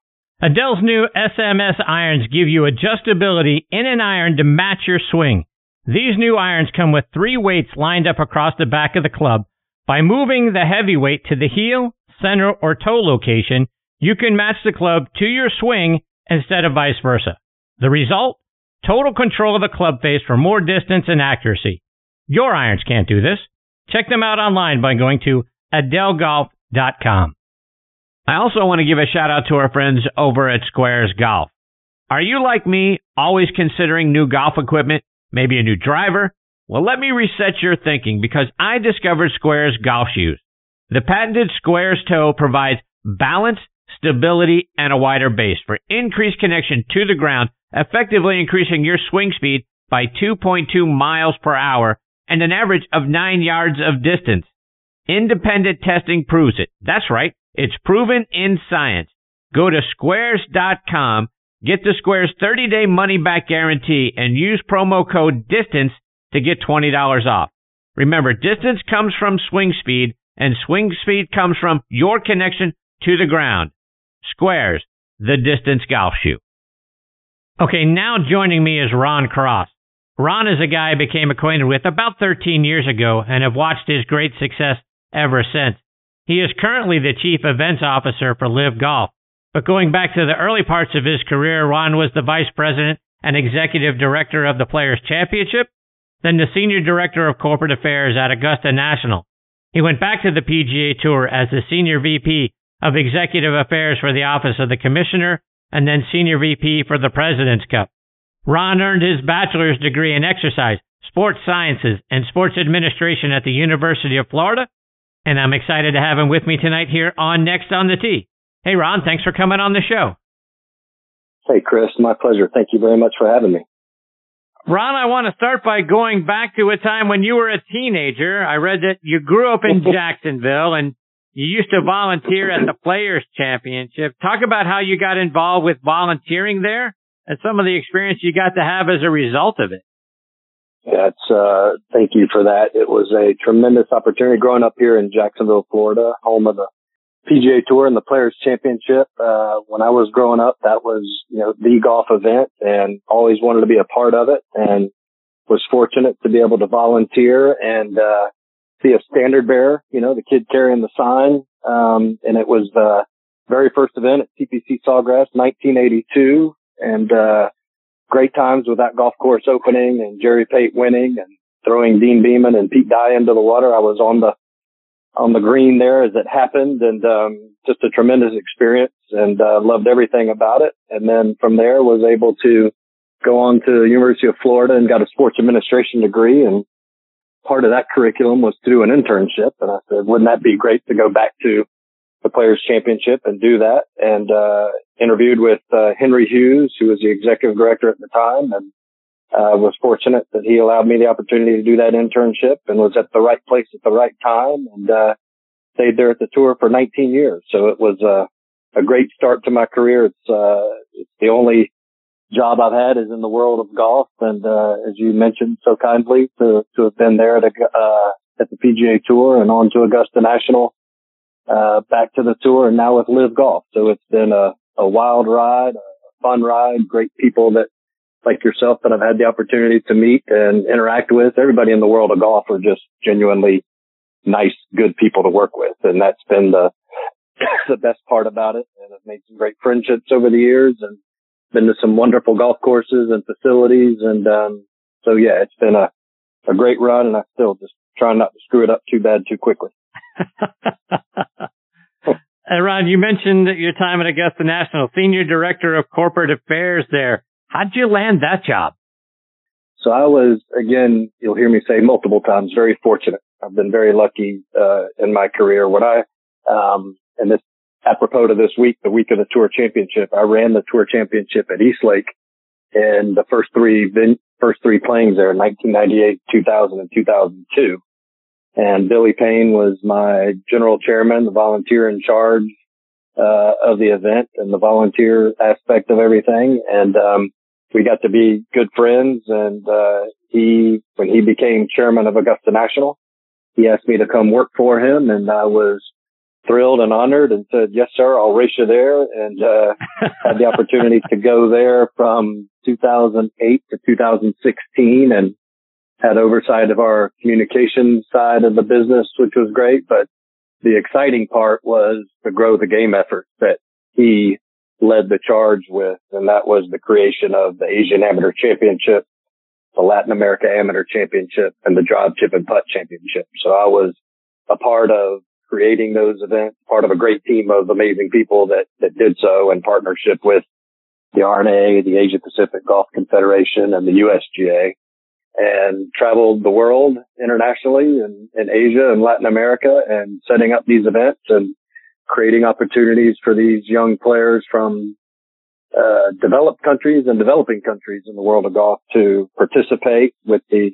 S2: Edel's new SMS irons give you adjustability in an iron to match your swing. These new irons come with three weights lined up across the back of the club. By moving the heavy weight to the heel, center, or toe location, you can match the club to your swing instead of vice versa. The result? Total control of the club face for more distance and accuracy. Your irons can't do this. Check them out online by going to edelgolf.com. I also want to give a shout out to our friends over at Squares Golf. Are you like me, always considering new golf equipment, maybe a new driver? Well, let me reset your thinking because I discovered Squares golf shoes. The patented Squares toe provides balance, stability, and a wider base for increased connection to the ground, effectively increasing your swing speed by 2.2 miles per hour and an average of 9 yards of distance. Independent testing proves it. That's right. It's proven in science. Go to squares.com, get the Squares 30 day money back guarantee, and use promo code DISTANCE to get $20 off. Remember, distance comes from swing speed, and swing speed comes from your connection to the ground. Squares, the distance golf shoe. Okay, now joining me is Ron Cross. Ron is a guy I became acquainted with about 13 years ago and have watched his great success ever since. He is currently the chief events officer for LIV Golf. But going back to the early parts of his career, Ron was the vice president and executive director of the Players Championship, then the Senior Director of Corporate Affairs at Augusta National. He went back to the PGA Tour as the Senior VP of Executive Affairs for the Office of the Commissioner and then Senior VP for the President's Cup. Ron earned his bachelor's degree in exercise, sports sciences, and sports administration at the University of Florida. And I'm excited to have him with me tonight here on Next on the Tee. Hey, Ron, thanks for coming on the show.
S4: Hey, Chris, my pleasure. Thank you very much for having me.
S2: Ron, I want to start by going back to a time when you were a teenager. I read that you grew up in (laughs) Jacksonville and you used to volunteer at the Players Championship. Talk about how you got involved with volunteering there and some of the experience you got to have as a result of it.
S4: That's uh, thank you for that. It was a tremendous opportunity growing up here in Jacksonville, Florida, home of the PGA Tour and the Players Championship. Uh, when I was growing up, that was you know the golf event, and always wanted to be a part of it, and was fortunate to be able to volunteer and uh, be a standard bearer. You know, the kid carrying the sign, um, and it was the very first event at TPC Sawgrass, 1982 and uh, great times with that golf course opening and Jerry Pate winning and throwing Deane Beman and Pete Dye into the water. I was on the on the green there as it happened, and um, just a tremendous experience, and uh, loved everything about it. And then from there, was able to go on to the University of Florida and got a sports administration degree. And part of that curriculum was to do an internship. And I said, wouldn't that be great to go back to the Players Championship and do that. And uh, interviewed with uh, Henry Hughes, who was the executive director at the time, and uh, was fortunate that he allowed me the opportunity to do that internship and was at the right place at the right time and uh, stayed there at the tour for 19 years. So it was uh, a great start to my career. It's, uh, it's the only job I've had is in the world of golf. And, uh, as you mentioned so kindly to, to have been there at, uh, at the PGA Tour and on to Augusta National uh, back to the tour and now with LIV Golf. So it's been a, a wild ride, a fun ride, great people that like yourself that I've had the opportunity to meet and interact with. Everybody in the world of golf are just genuinely nice, good people to work with. And that's been the, (coughs) the best part about it. And I've made some great friendships over the years and been to some wonderful golf courses and facilities. And, um, so yeah, it's been a, a great run and I still just trying not to screw it up too bad too quickly. (laughs)
S2: and Ron, you mentioned your time at Augusta National, Senior Director of Corporate Affairs there. How'd you land that job?
S4: So I was, again, you'll hear me say multiple times, very fortunate. I've been very lucky, uh, in my career. When I, um, and this, apropos to this week, the week of the tour championship, I ran the tour championship at East Lake and the first three, first three playings there, in 1998, 2000 and 2002. And Billy Payne was my general chairman, the volunteer in charge, uh, of the event and the volunteer aspect of everything. And, um, we got to be good friends. And, uh, he, when he became chairman of Augusta National, he asked me to come work for him and I was thrilled and honored and said, yes, sir, I'll race you there. And, uh, (laughs) had the opportunity to go there from 2008 to 2016 and had oversight of our communication side of the business, which was great. But the exciting part was to grow the game effort that he led the charge with. And that was the creation of the Asian Amateur Championship, the Latin America Amateur Championship and the Drive Chip and Putt Championship. So I was a part of creating those events, part of a great team of amazing people that, that did so in partnership with the R&A, the Asia Pacific Golf Confederation and the USGA and traveled the world internationally and in Asia and Latin America and setting up these events and creating opportunities for these young players from uh, developed countries and developing countries in the world of golf to participate with the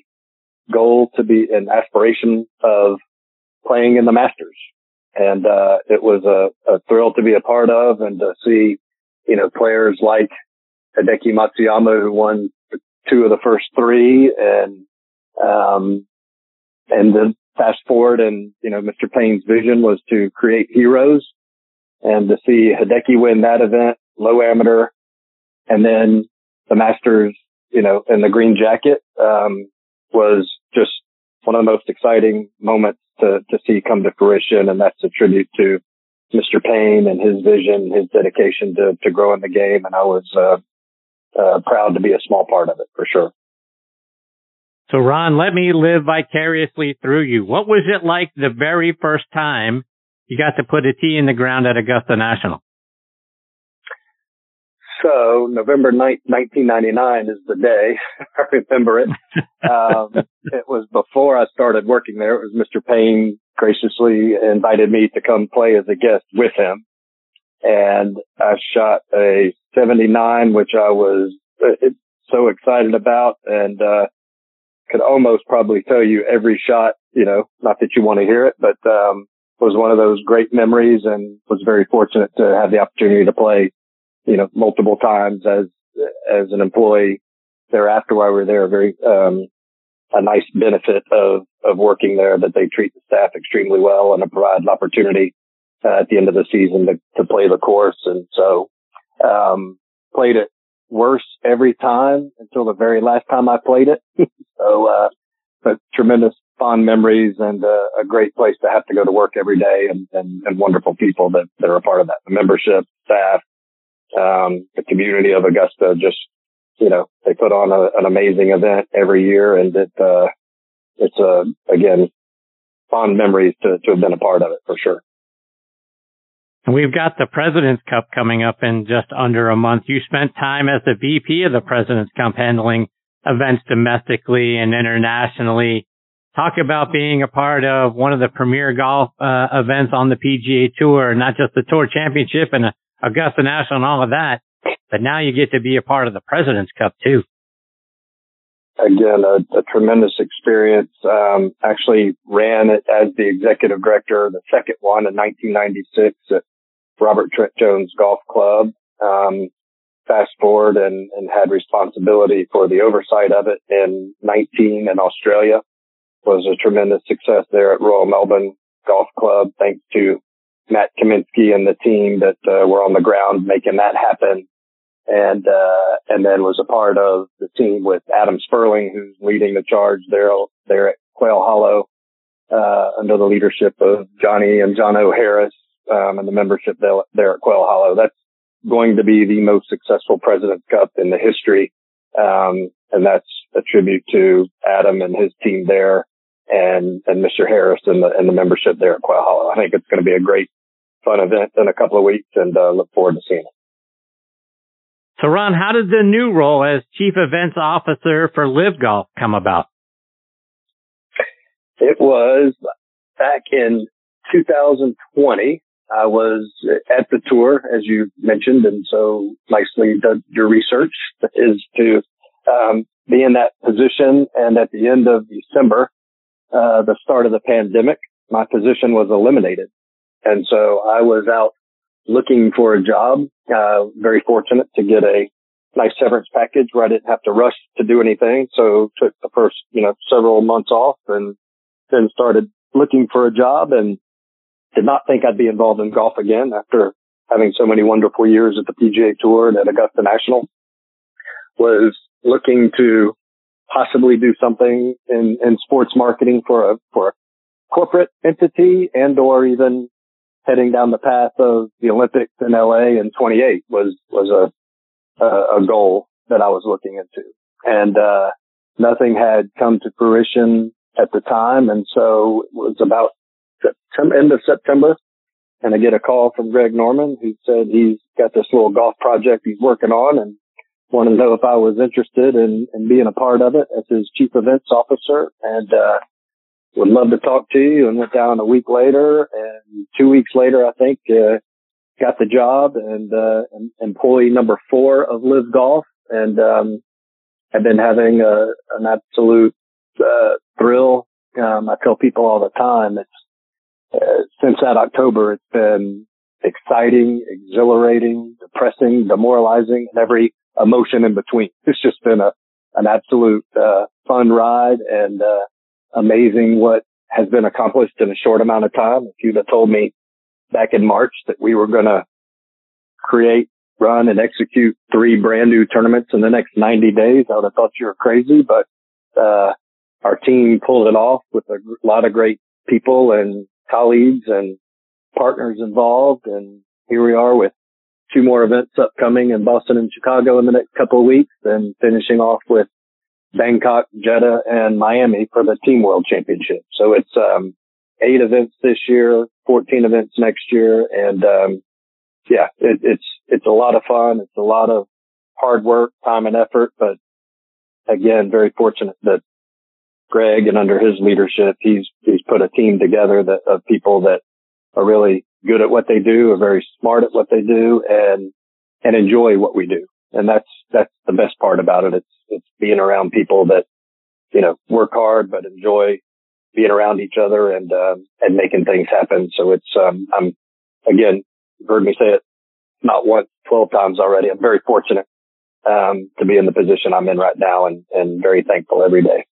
S4: goal to be an aspiration of playing in the Masters. And uh, it was a, a thrill to be a part of and to see, you know, players like Hideki Matsuyama who won two of the first three and, um, and then fast forward and, you know, Mr. Payne's vision was to create heroes and to see Hideki win that event, low amateur, and then the Masters, you know, in the green jacket, um, was just one of the most exciting moments to, to see come to fruition. And that's a tribute to Mr. Payne and his vision, his dedication to, to growing the game. And I was, uh, uh, proud to be a small part of it for sure.
S2: So Ron, let me live vicariously through you. What was it like the very first time you got to put a tee in the ground at Augusta National?
S4: So November 9th, 1999 is the day. (laughs) I remember it. (laughs) Um, it was before I started working there. It was Mr. Payne graciously invited me to come play as a guest with him. And I shot a 79, which I was uh, so excited about and, uh, could almost probably tell you every shot, you know, not that you want to hear it, but, um, was one of those great memories and was very fortunate to have the opportunity to play you know, multiple times as, as an employee thereafter while we were there. Very, um, a nice benefit of, of working there that they treat the staff extremely well and provide an opportunity uh, at the end of the season to, to play the course. And so, um, played it worse every time until the very last time I played it. (laughs) so, uh, but tremendous fond memories and uh, a great place to have to go to work every day and, and, and wonderful people that, that are a part of that. The membership, staff, um, the community of Augusta just, you know, they put on a, an amazing event every year and it, uh, it's a, uh, again, fond memories to, to have been a part of it for sure.
S2: We've got the President's Cup coming up in just under a month. You spent time as the VP of the President's Cup handling events domestically and internationally. Talk about being a part of one of the premier golf uh, events on the PGA Tour, not just the Tour Championship and Augusta National and all of that. But now you get to be a part of the President's Cup too.
S4: Again, a, a tremendous experience. Um, actually ran it as the executive director, the second one in 1996 at Robert Trent Jones Golf Club. Um, fast forward and, and had responsibility for the oversight of it in 19 in Australia was a tremendous success there at Royal Melbourne Golf Club, thanks to Matt Kaminsky and the team that uh, were on the ground making that happen. And, uh, and then was a part of the team with Adam Sperling, who's leading the charge there, there at Quail Hollow, uh, under the leadership of Johnny and John O'Harris, um, and the membership there, at Quail Hollow. That's going to be the most successful President's Cup in the history. Um, and that's a tribute to Adam and his team there and, and Mr. Harris and the, and the membership there at Quail Hollow. I think it's going to be a great fun event in a couple of weeks and uh, look forward to seeing it.
S2: So, Ron, how did the new role as Chief Events Officer for LIV Golf come about?
S4: It was back in 2020. I was at the tour, as you mentioned, and so nicely done your research is to um, be in that position. And at the end of December, uh, the start of the pandemic, my position was eliminated. And so I was out looking for a job, uh, very fortunate to get a nice severance package where I didn't have to rush to do anything. So took the first, you know, several months off and then started looking for a job and did not think I'd be involved in golf again after having so many wonderful years at the PGA Tour and at Augusta National. Was looking to possibly do something in, in sports marketing for a, for a corporate entity and or even heading down the path of the Olympics in LA in 28 was, was a, a, goal that I was looking into. And, uh, nothing had come to fruition at the time. And so it was about September, end of September. And I get a call from Greg Norman who said he's got this little golf project he's working on and wanted to know if I was interested in, in being a part of it as his chief events officer. And, uh, would love to talk to you and went down a week later and two weeks later, I think, uh, got the job and, uh, employee number four of LIV Golf and, um, have been having a, an absolute, uh, thrill. Um, I tell people all the time, it's, uh, since that October, it's been exciting, exhilarating, depressing, demoralizing, and every emotion in between. (laughs) It's just been a, an absolute, uh, fun ride and, uh, amazing what has been accomplished in a short amount of time. If you'd have told me back in March that we were going to create, run and execute three brand new tournaments in the next 90 days, I would have thought you were crazy, but, uh, our team pulled it off with a lot of great people and colleagues and partners involved. And here we are with two more events upcoming in Boston and Chicago in the next couple of weeks and finishing off with Bangkok, Jeddah, and Miami for the Team World Championship. So it's um, eight events this year, 14 events next year, and um, yeah, it, it's it's a lot of fun. It's a lot of hard work, time, and effort. But again, very fortunate that Greg and under his leadership, he's he's put a team together that of people that are really good at what they do, are very smart at what they do, and and enjoy what we do. And that's that's the best part about it. It's it's being around people that you know work hard but enjoy being around each other and um, and making things happen. So it's um, I'm again you've heard me say it not once, twelve times already. I'm very fortunate um, to be in the position I'm in right now, and and very thankful every day.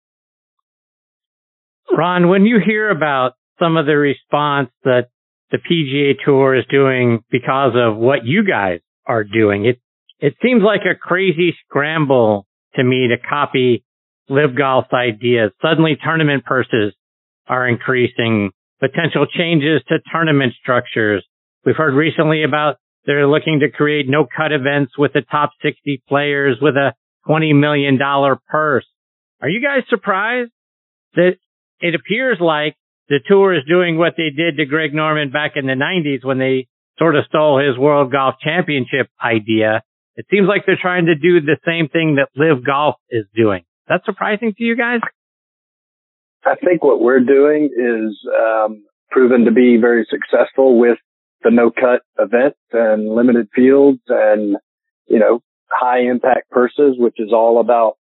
S2: Ron, when you hear about some of the response that the PGA Tour is doing because of what you guys are doing, it it seems like a crazy scramble to me to copy LIV Golf's ideas. Suddenly, tournament purses are increasing. Potential changes to tournament structures. We've heard recently about they're looking to create no cut events with the top 60 players with a $20 million purse. Are you guys surprised that it appears like the tour is doing what they did to Greg Norman back in the 90s when they sort of stole his World Golf Championship idea. It seems like they're trying to do the same thing that LIV Golf is doing. That's surprising to you guys?
S4: I think what we're doing is um, proven to be very successful with the no cut events and limited fields and, you know, high impact purses, which is all about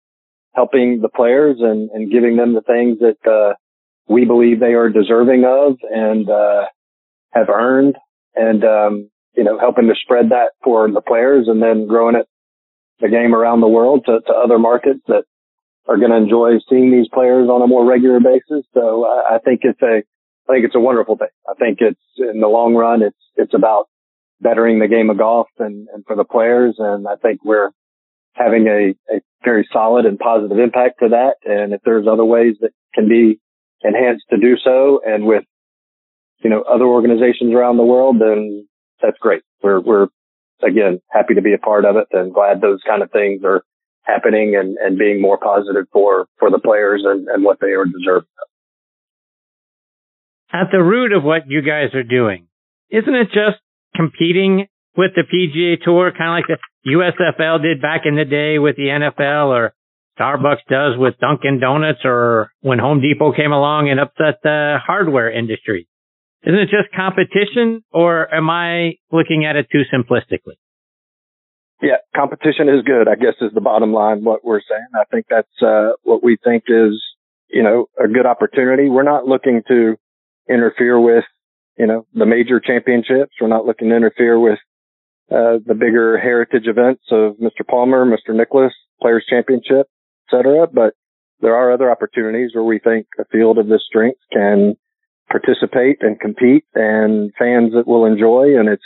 S4: helping the players and, and giving them the things that, uh, we believe they are deserving of and, uh, have earned and, um, you know, helping to spread that for the players and then growing it, the game around the world to, to other markets that are going to enjoy seeing these players on a more regular basis. So I, I think it's a, I think it's a wonderful thing. I think it's in the long run, it's, it's about bettering the game of golf and, and for the players. And I think we're having a, a very solid and positive impact to that. And if there's other ways that can be enhanced to do so and with, you know, other organizations around the world, then that's great. We're, we're again happy to be a part of it and glad those kind of things are happening and, and being more positive for, for the players and, and what they are deserving.
S2: At the root of what you guys are doing, isn't it just competing with the PGA Tour, kind of like the USFL did back in the day with the NFL or Starbucks does with Dunkin' Donuts or when Home Depot came along and upset the hardware industry? Isn't it just competition or am I looking at it too simplistically?
S4: Yeah, competition is good, I guess is the bottom line what we're saying. I think that's uh, what we think is, you know, a good opportunity. We're not looking to interfere with, you know, the major championships. We're not looking to interfere with uh, the bigger heritage events of Mr. Palmer, Mr. Nicklaus, Players Championship, etc. But there are other opportunities where we think a field of this strength can participate and compete and fans that will enjoy and it's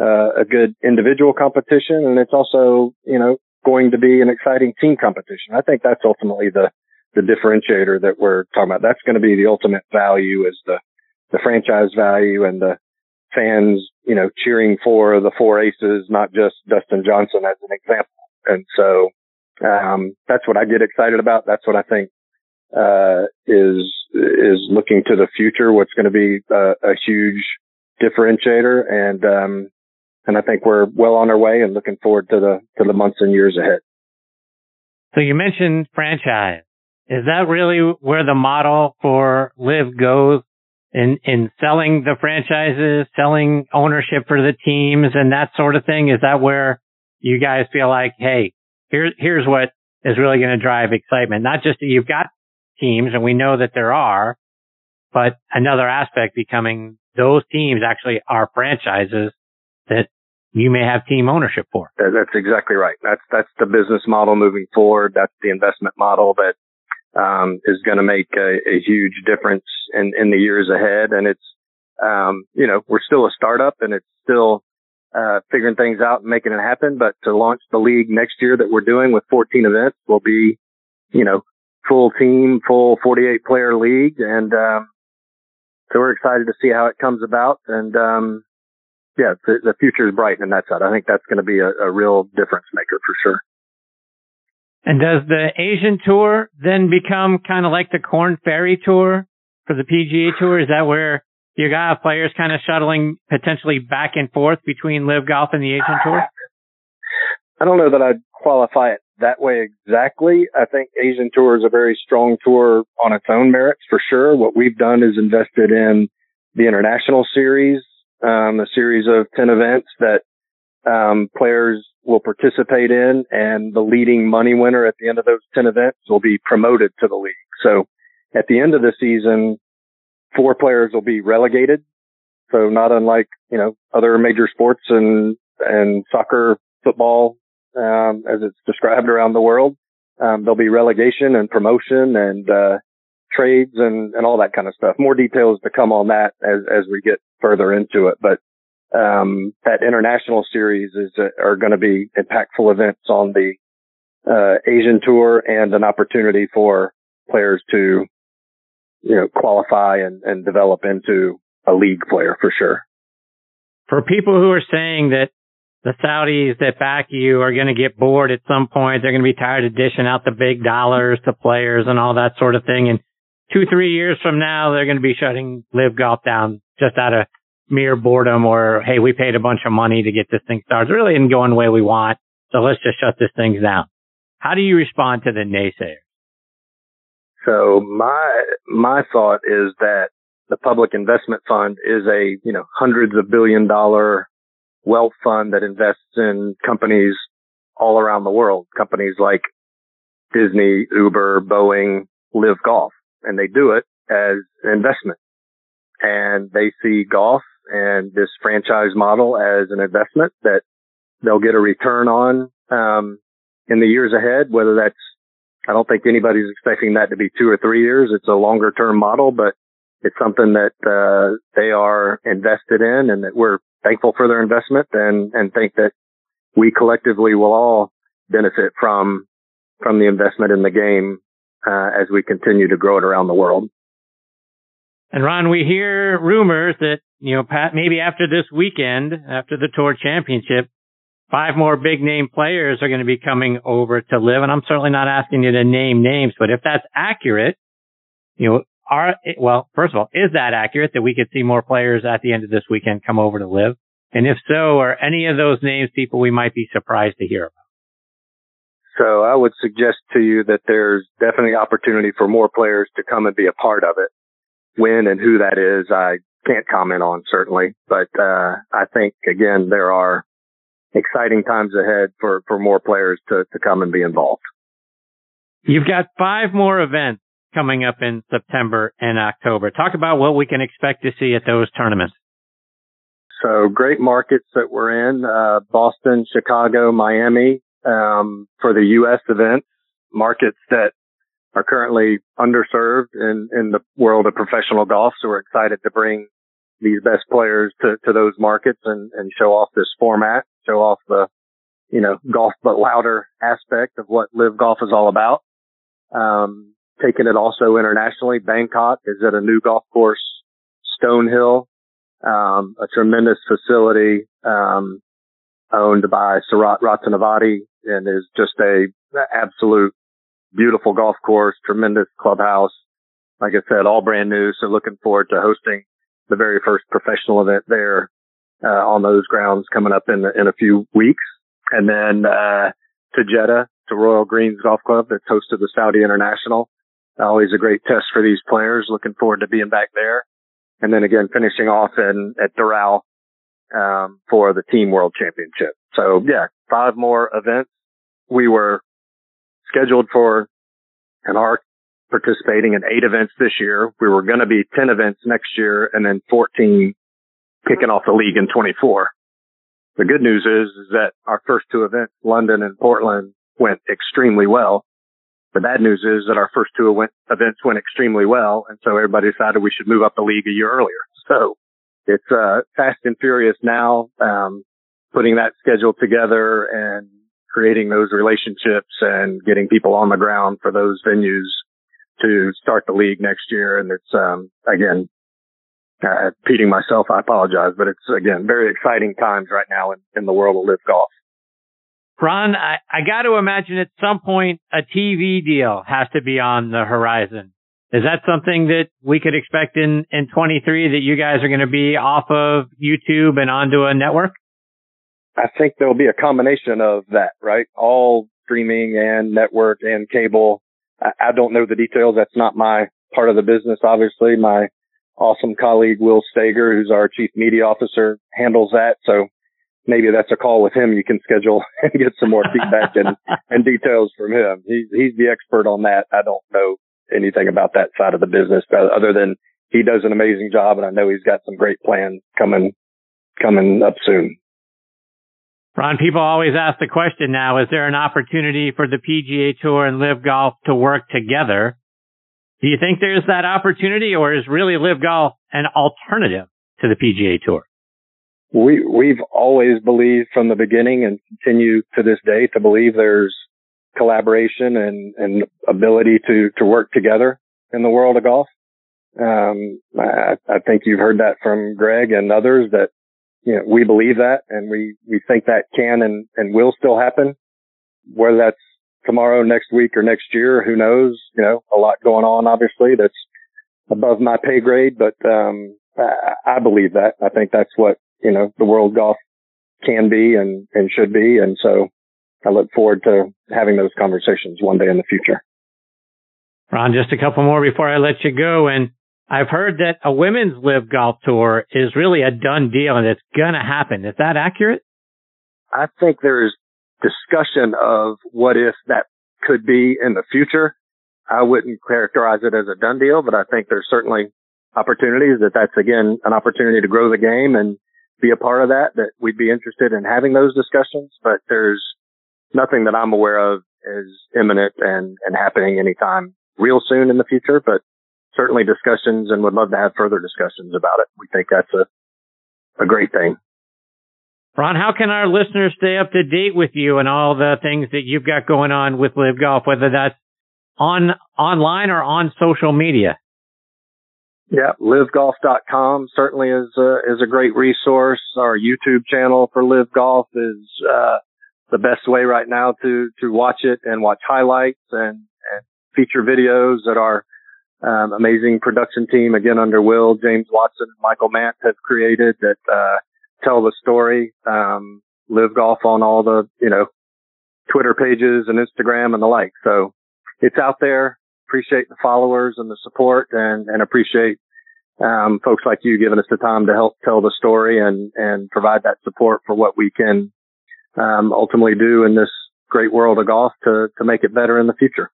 S4: uh, a good individual competition and it's also, you know, going to be an exciting team competition. I think that's ultimately the, the differentiator that we're talking about. That's going to be the ultimate value is the, the franchise value and the fans, you know, cheering for the four aces, not just Dustin Johnson as an example. And so, um, that's what I get excited about. That's what I think, uh, is is looking to the future, what's going to be a, a huge differentiator. And, um, and I think we're well on our way and looking forward to the, to the months and years ahead.
S2: So you mentioned franchise. Is that really where the model for LIV goes in, in selling the franchises, selling ownership for the teams and that sort of thing? Is that where you guys feel like, Hey, here's, here's what is really going to drive excitement. Not just that you've got teams, and we know that there are, but another aspect becoming those teams actually are franchises that you may have team ownership for.
S4: That's exactly right. That's that's the business model moving forward. That's the investment model that um, is going to make a, a, huge difference in in the years ahead. And it's um, you know we're still a startup and it's still uh, figuring things out and making it happen. But to launch the league next year that we're doing with 14 events will be you know full team, full 48 player league. And, um, so we're excited to see how it comes about. And, um, yeah, the, the future is bright in that side. I think that's going to be a, a real difference maker for sure.
S2: And does the Asian Tour then become kind of like the Corn Ferry Tour for the PGA Tour? Is that where you got players kind of shuttling potentially back and forth between LIV Golf and the Asian Tour?
S4: I don't know that I'd qualify it that way exactly. I think Asian Tour is a very strong tour on its own merits for sure. What we've done is invested in the international series, um, a series of 10 events that um, players will participate in and the leading money winner at the end of those 10 events will be promoted to the league. So at the end of the season, four players will be relegated. So not unlike, you know, other major sports and, and soccer, football, um, as it's described around the world. Um, there'll be relegation and promotion and, uh, trades and, and all that kind of stuff. More details to come on that as, as we get further into it. But um, that international series is uh, are going to be impactful events on the uh, Asian tour and an opportunity for players to you know qualify and, and develop into a league player for sure.
S2: For people who are saying that the Saudis that back you are going to get bored at some point, they're going to be tired of dishing out the big dollars to players and all that sort of thing, and two three years from now they're going to be shutting LIV Golf down just out of mere boredom or, hey, we paid a bunch of money to get this thing started. It really isn't going the way we want. So let's just shut this thing down. How do you respond to the naysayers?
S4: So my, my thought is that the public investment fund is a, you know, hundreds of billion dollar wealth fund that invests in companies all around the world, companies like Disney, Uber, Boeing, LIV Golf, and they do it as an investment. And they see golf and this franchise model as an investment that they'll get a return on um, in the years ahead. Whether that's, I don't think anybody's expecting that to be two or three years. It's a longer term model, but it's something that uh, they are invested in, and that we're thankful for their investment, and and think that we collectively will all benefit from from the investment in the game uh, as we continue to grow it around the world.
S2: And Ron, we hear rumors that, you know, Pat, maybe after this weekend, after the tour championship, five more big name players are going to be coming over to LIV. And I'm certainly not asking you to name names, but if that's accurate, you know, are, well, first of all, is that accurate that we could see more players at the end of this weekend come over to LIV? And if so, are any of those names people we might be surprised to hear about?
S4: So I would suggest to you that there's definitely opportunity for more players to come and be a part of it when and who that is, I can't comment on certainly, but, uh, I think again, there are exciting times ahead for, for more players to, to come and be involved.
S2: You've got five more events coming up in September and October. Talk about what we can expect to see at those tournaments.
S4: So great markets that we're in, uh, Boston, Chicago, Miami, um, for the U.S. events, markets that are currently underserved in, in the world of professional golf. So we're excited to bring these best players to, to those markets and, and show off this format, show off the, you know, golf but louder aspect of what LIV golf is all about. Um, taking it also internationally. Bangkok is at a new golf course, Stonehill, um, a tremendous facility, um, owned by Sarath Ratanavadi and is just a absolute beautiful golf course, tremendous clubhouse. Like I said, all brand new. So looking forward to hosting the very first professional event there, uh, on those grounds coming up in, in a few weeks. And then, uh, to Jeddah, to Royal Greens Golf Club that's hosted the Saudi International. Always a great test for these players. Looking forward to being back there. And then again, finishing off in, at Doral, um, for the Team World Championship. So yeah, five more events. We were scheduled for and are participating in eight events this year. We were going to be 10 events next year and then 14 kicking off the league in 24. The good news is, is that our first two events, London and Portland, went extremely well. The bad news is that our first two events went extremely well. And so everybody decided we should move up the league a year earlier. So it's, uh, fast and furious now, um, putting that schedule together and creating those relationships and getting people on the ground for those venues to start the league next year. And it's, um, again, uh, repeating myself, I apologize, but it's again, very exciting times right now in, in the world of LIV golf.
S2: Ron, I, I got to imagine at some point a TV deal has to be on the horizon. Is that something that we could expect in, in 23 that you guys are going to be off of YouTube and onto a network?
S4: I think there'll be a combination of that, right? All streaming and network and cable. I, I don't know the details. That's not my part of the business. Obviously, my awesome colleague, Will Staeger, who's our chief media officer, handles that. So maybe that's a call with him you can schedule (laughs) and get some more feedback and, (laughs) and details from him. He's, he's the expert on that. I don't know anything about that side of the business uh, other than he does an amazing job and I know he's got some great plans coming, coming up soon.
S2: Ron, people always ask the question now, is there an opportunity for the PGA Tour and LIV Golf to work together? Do you think there's that opportunity or is really LIV Golf an alternative to the PGA Tour?
S4: We, we've always believed from the beginning and continue to this day to believe there's collaboration and, and ability to, to work together in the world of golf. Um, I, I think you've heard that from Greg and others that, you know, we believe that and we, we think that can and, and will still happen. Whether that's tomorrow, next week or next year, who knows? You know, a lot going on, obviously, that's above my pay grade, but, um, I, I believe that. I think that's what, you know, the world golf can be and, and should be. And so I look forward to having those conversations one day in the future.
S2: Ron, just a couple more before I let you go. And I've heard that a women's LIV golf tour is really a done deal and it's going to happen. Is that accurate?
S4: I think there's discussion of what if that could be in the future. I wouldn't characterize it as a done deal, but I think there's certainly opportunities that that's again an opportunity to grow the game and be a part of that, that we'd be interested in having those discussions, but there's nothing that I'm aware of is imminent and, and happening anytime real soon in the future, but certainly discussions and would love to have further discussions about it. We think that's a, a great thing.
S2: Ron, how can our listeners stay up to date with you and all the things that you've got going on with LIV Golf, whether that's on online or on social media?
S4: Yeah, livgolf.com certainly is a, is a great resource. Our YouTube channel for LIV Golf is, uh, the best way right now to, to watch it and watch highlights and, and feature videos that our, um, amazing production team, again, under Will, James Watson, Michael Mant have created that, uh, tell the story. Um, LIV Golf on all the, you know, Twitter pages and Instagram and the like. So it's out there. Appreciate the followers and the support and, and appreciate, um, folks like you giving us the time to help tell the story and, and provide that support for what we can, um, ultimately do in this great world of golf to, to make it better in the future.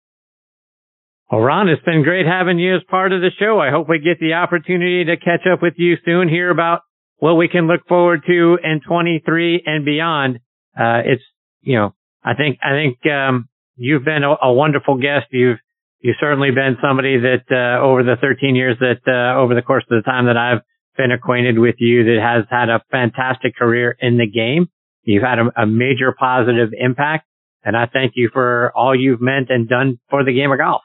S2: Well, Ron, it's been great having you as part of the show. I hope we get the opportunity to catch up with you soon, hear about what we can look forward to in 23 and beyond. Uh, it's, you know, I think, I think, um, you've been a, a, wonderful guest. You've, you've certainly been somebody that, uh, over the 13 years that, uh, over the course of the time that I've been acquainted with you that has had a fantastic career in the game. You've had a, a major positive impact and I thank you for all you've meant and done for the game of golf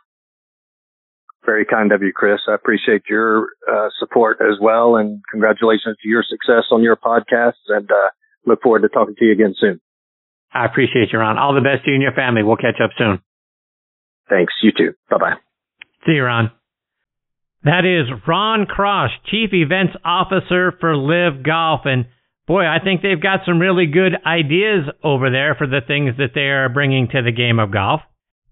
S4: very kind of you, Chris. I appreciate your uh, support as well, and congratulations to your success on your podcast. And uh, look forward to talking to you again soon.
S2: I appreciate you, Ron. All the best to you and your family. We'll catch up soon.
S4: Thanks. You too. Bye bye.
S2: See you, Ron. That is Ron Cross, Chief Events Officer for LIV Golf. And boy, I think they've got some really good ideas over there for the things that they are bringing to the game of golf.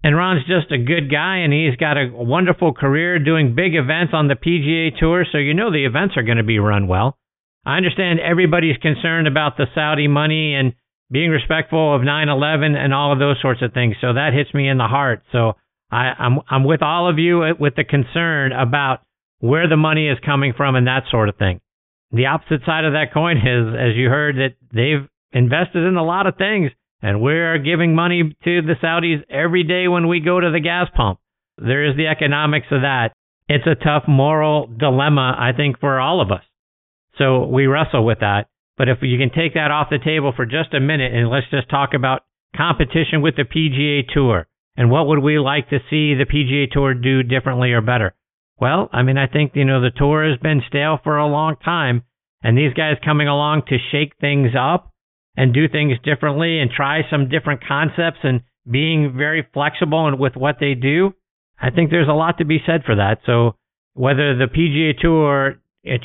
S2: And Ron's just a good guy, and he's got a wonderful career doing big events on the PGA Tour, so you know the events are going to be run well. I understand everybody's concerned about the Saudi money and being respectful of 9/11 and all of those sorts of things. So that hits me in the heart. So I, I'm I'm with all of you uh, with the concern about where the money is coming from and that sort of thing. The opposite side of that coin is, as you heard, that they've invested in a lot of things and we're giving money to the Saudis every day when we go to the gas pump. There is the economics of that. It's a tough moral dilemma, I think, for all of us. So we wrestle with that. But if you can take that off the table for just a minute and let's just talk about competition with the PGA Tour and what would we like to see the PGA Tour do differently or better? Well, I mean, I think, you know, the tour has been stale for a long time and these guys coming along to shake things up and do things differently and try some different concepts and being very flexible and with what they do. I think there's a lot to be said for that. So whether the PGA Tour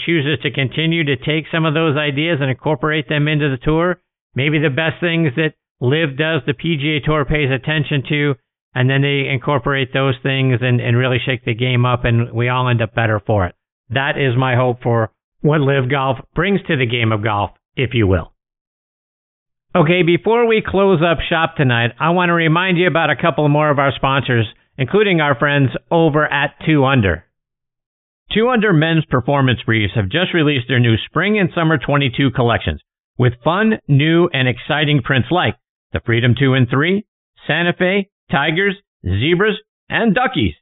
S2: chooses to continue to take some of those ideas and incorporate them into the tour, maybe the best things that LIV does, the PGA Tour pays attention to, and then they incorporate those things and, and really shake the game up, and we all end up better for it. That is my hope for what LIV Golf brings to the game of golf, if you will. Okay, before we close up shop tonight, I want to remind you about a couple more of our sponsors, including our friends over at 2 Under. 2 Under men's performance briefs have just released their new spring and summer 22 collections with fun, new, and exciting prints like the Freedom 2 and 3, Santa Fe, Tigers, Zebras, and Duckies.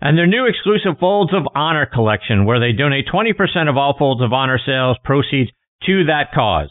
S2: And their new exclusive Folds of Honor collection where they donate 20% of all Folds of Honor sales proceeds to that cause.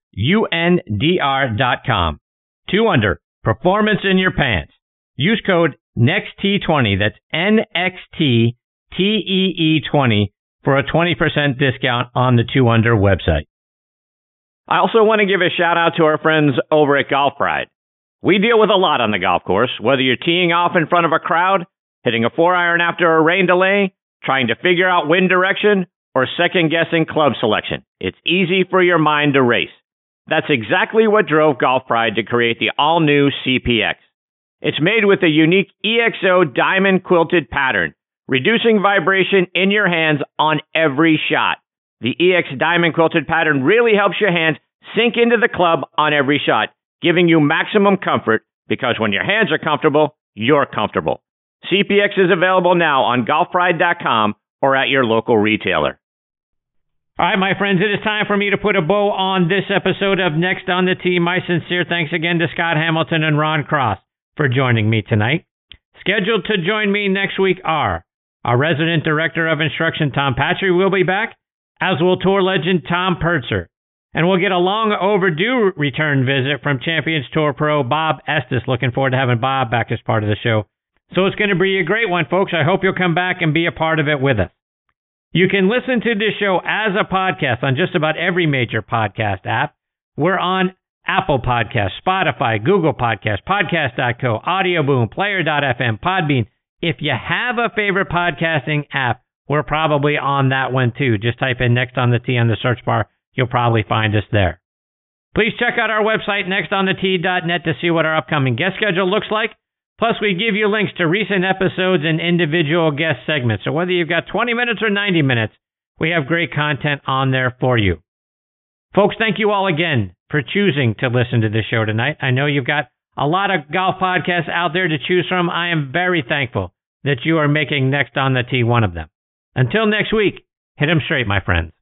S2: U-N-D-R.com. 2 Under, performance in your pants. Use code NEXT20, that's N-X-T-T-E-E-20 for a 20% discount on the 2 Under website. I also want to give a shout out to our friends over at Golf Pride. We deal with a lot on the golf course, whether you're teeing off in front of a crowd, hitting a four iron after a rain delay, trying to figure out wind direction, or second guessing club selection. It's easy for your mind to race. That's exactly what drove Golf Pride to create the all new CPX. It's made with a unique EXO diamond quilted pattern, reducing vibration in your hands on every shot. The EX diamond quilted pattern really helps your hands sink into the club on every shot, giving you maximum comfort because when your hands are comfortable, you're comfortable. CPX is available now on golfpride.com or at your local retailer. All right, my friends, it is time for me to put a bow on this episode of Next on the Tee. My sincere thanks again to Scott Hamilton and Ron Cross for joining me tonight. Scheduled to join me next week are our resident director of instruction, Tom Patri, will be back, as will tour legend Tom Purtzer. And we'll get a long overdue return visit from Champions Tour Pro Bob Estes. Looking forward to having Bob back as part of the show. So it's going to be a great one, folks. I hope you'll come back and be a part of it with us. You can listen to this show as a podcast on just about every major podcast app. We're on Apple Podcast, Spotify, Google Podcast, Podcast.co, Audio Boom, Player.fm, Podbean. If you have a favorite podcasting app, we're probably on that one too. Just type in Next on the Tee on the search bar. You'll probably find us there. Please check out our website, nextonthetee.net, to see what our upcoming guest schedule looks like. Plus, we give you links to recent episodes and individual guest segments. So whether you've got 20 minutes or 90 minutes, we have great content on there for you. Folks, thank you all again for choosing to listen to the show tonight. I know you've got a lot of golf podcasts out there to choose from. I am very thankful that you are making Next on the Tee one of them. Until next week, hit 'em straight, my friends.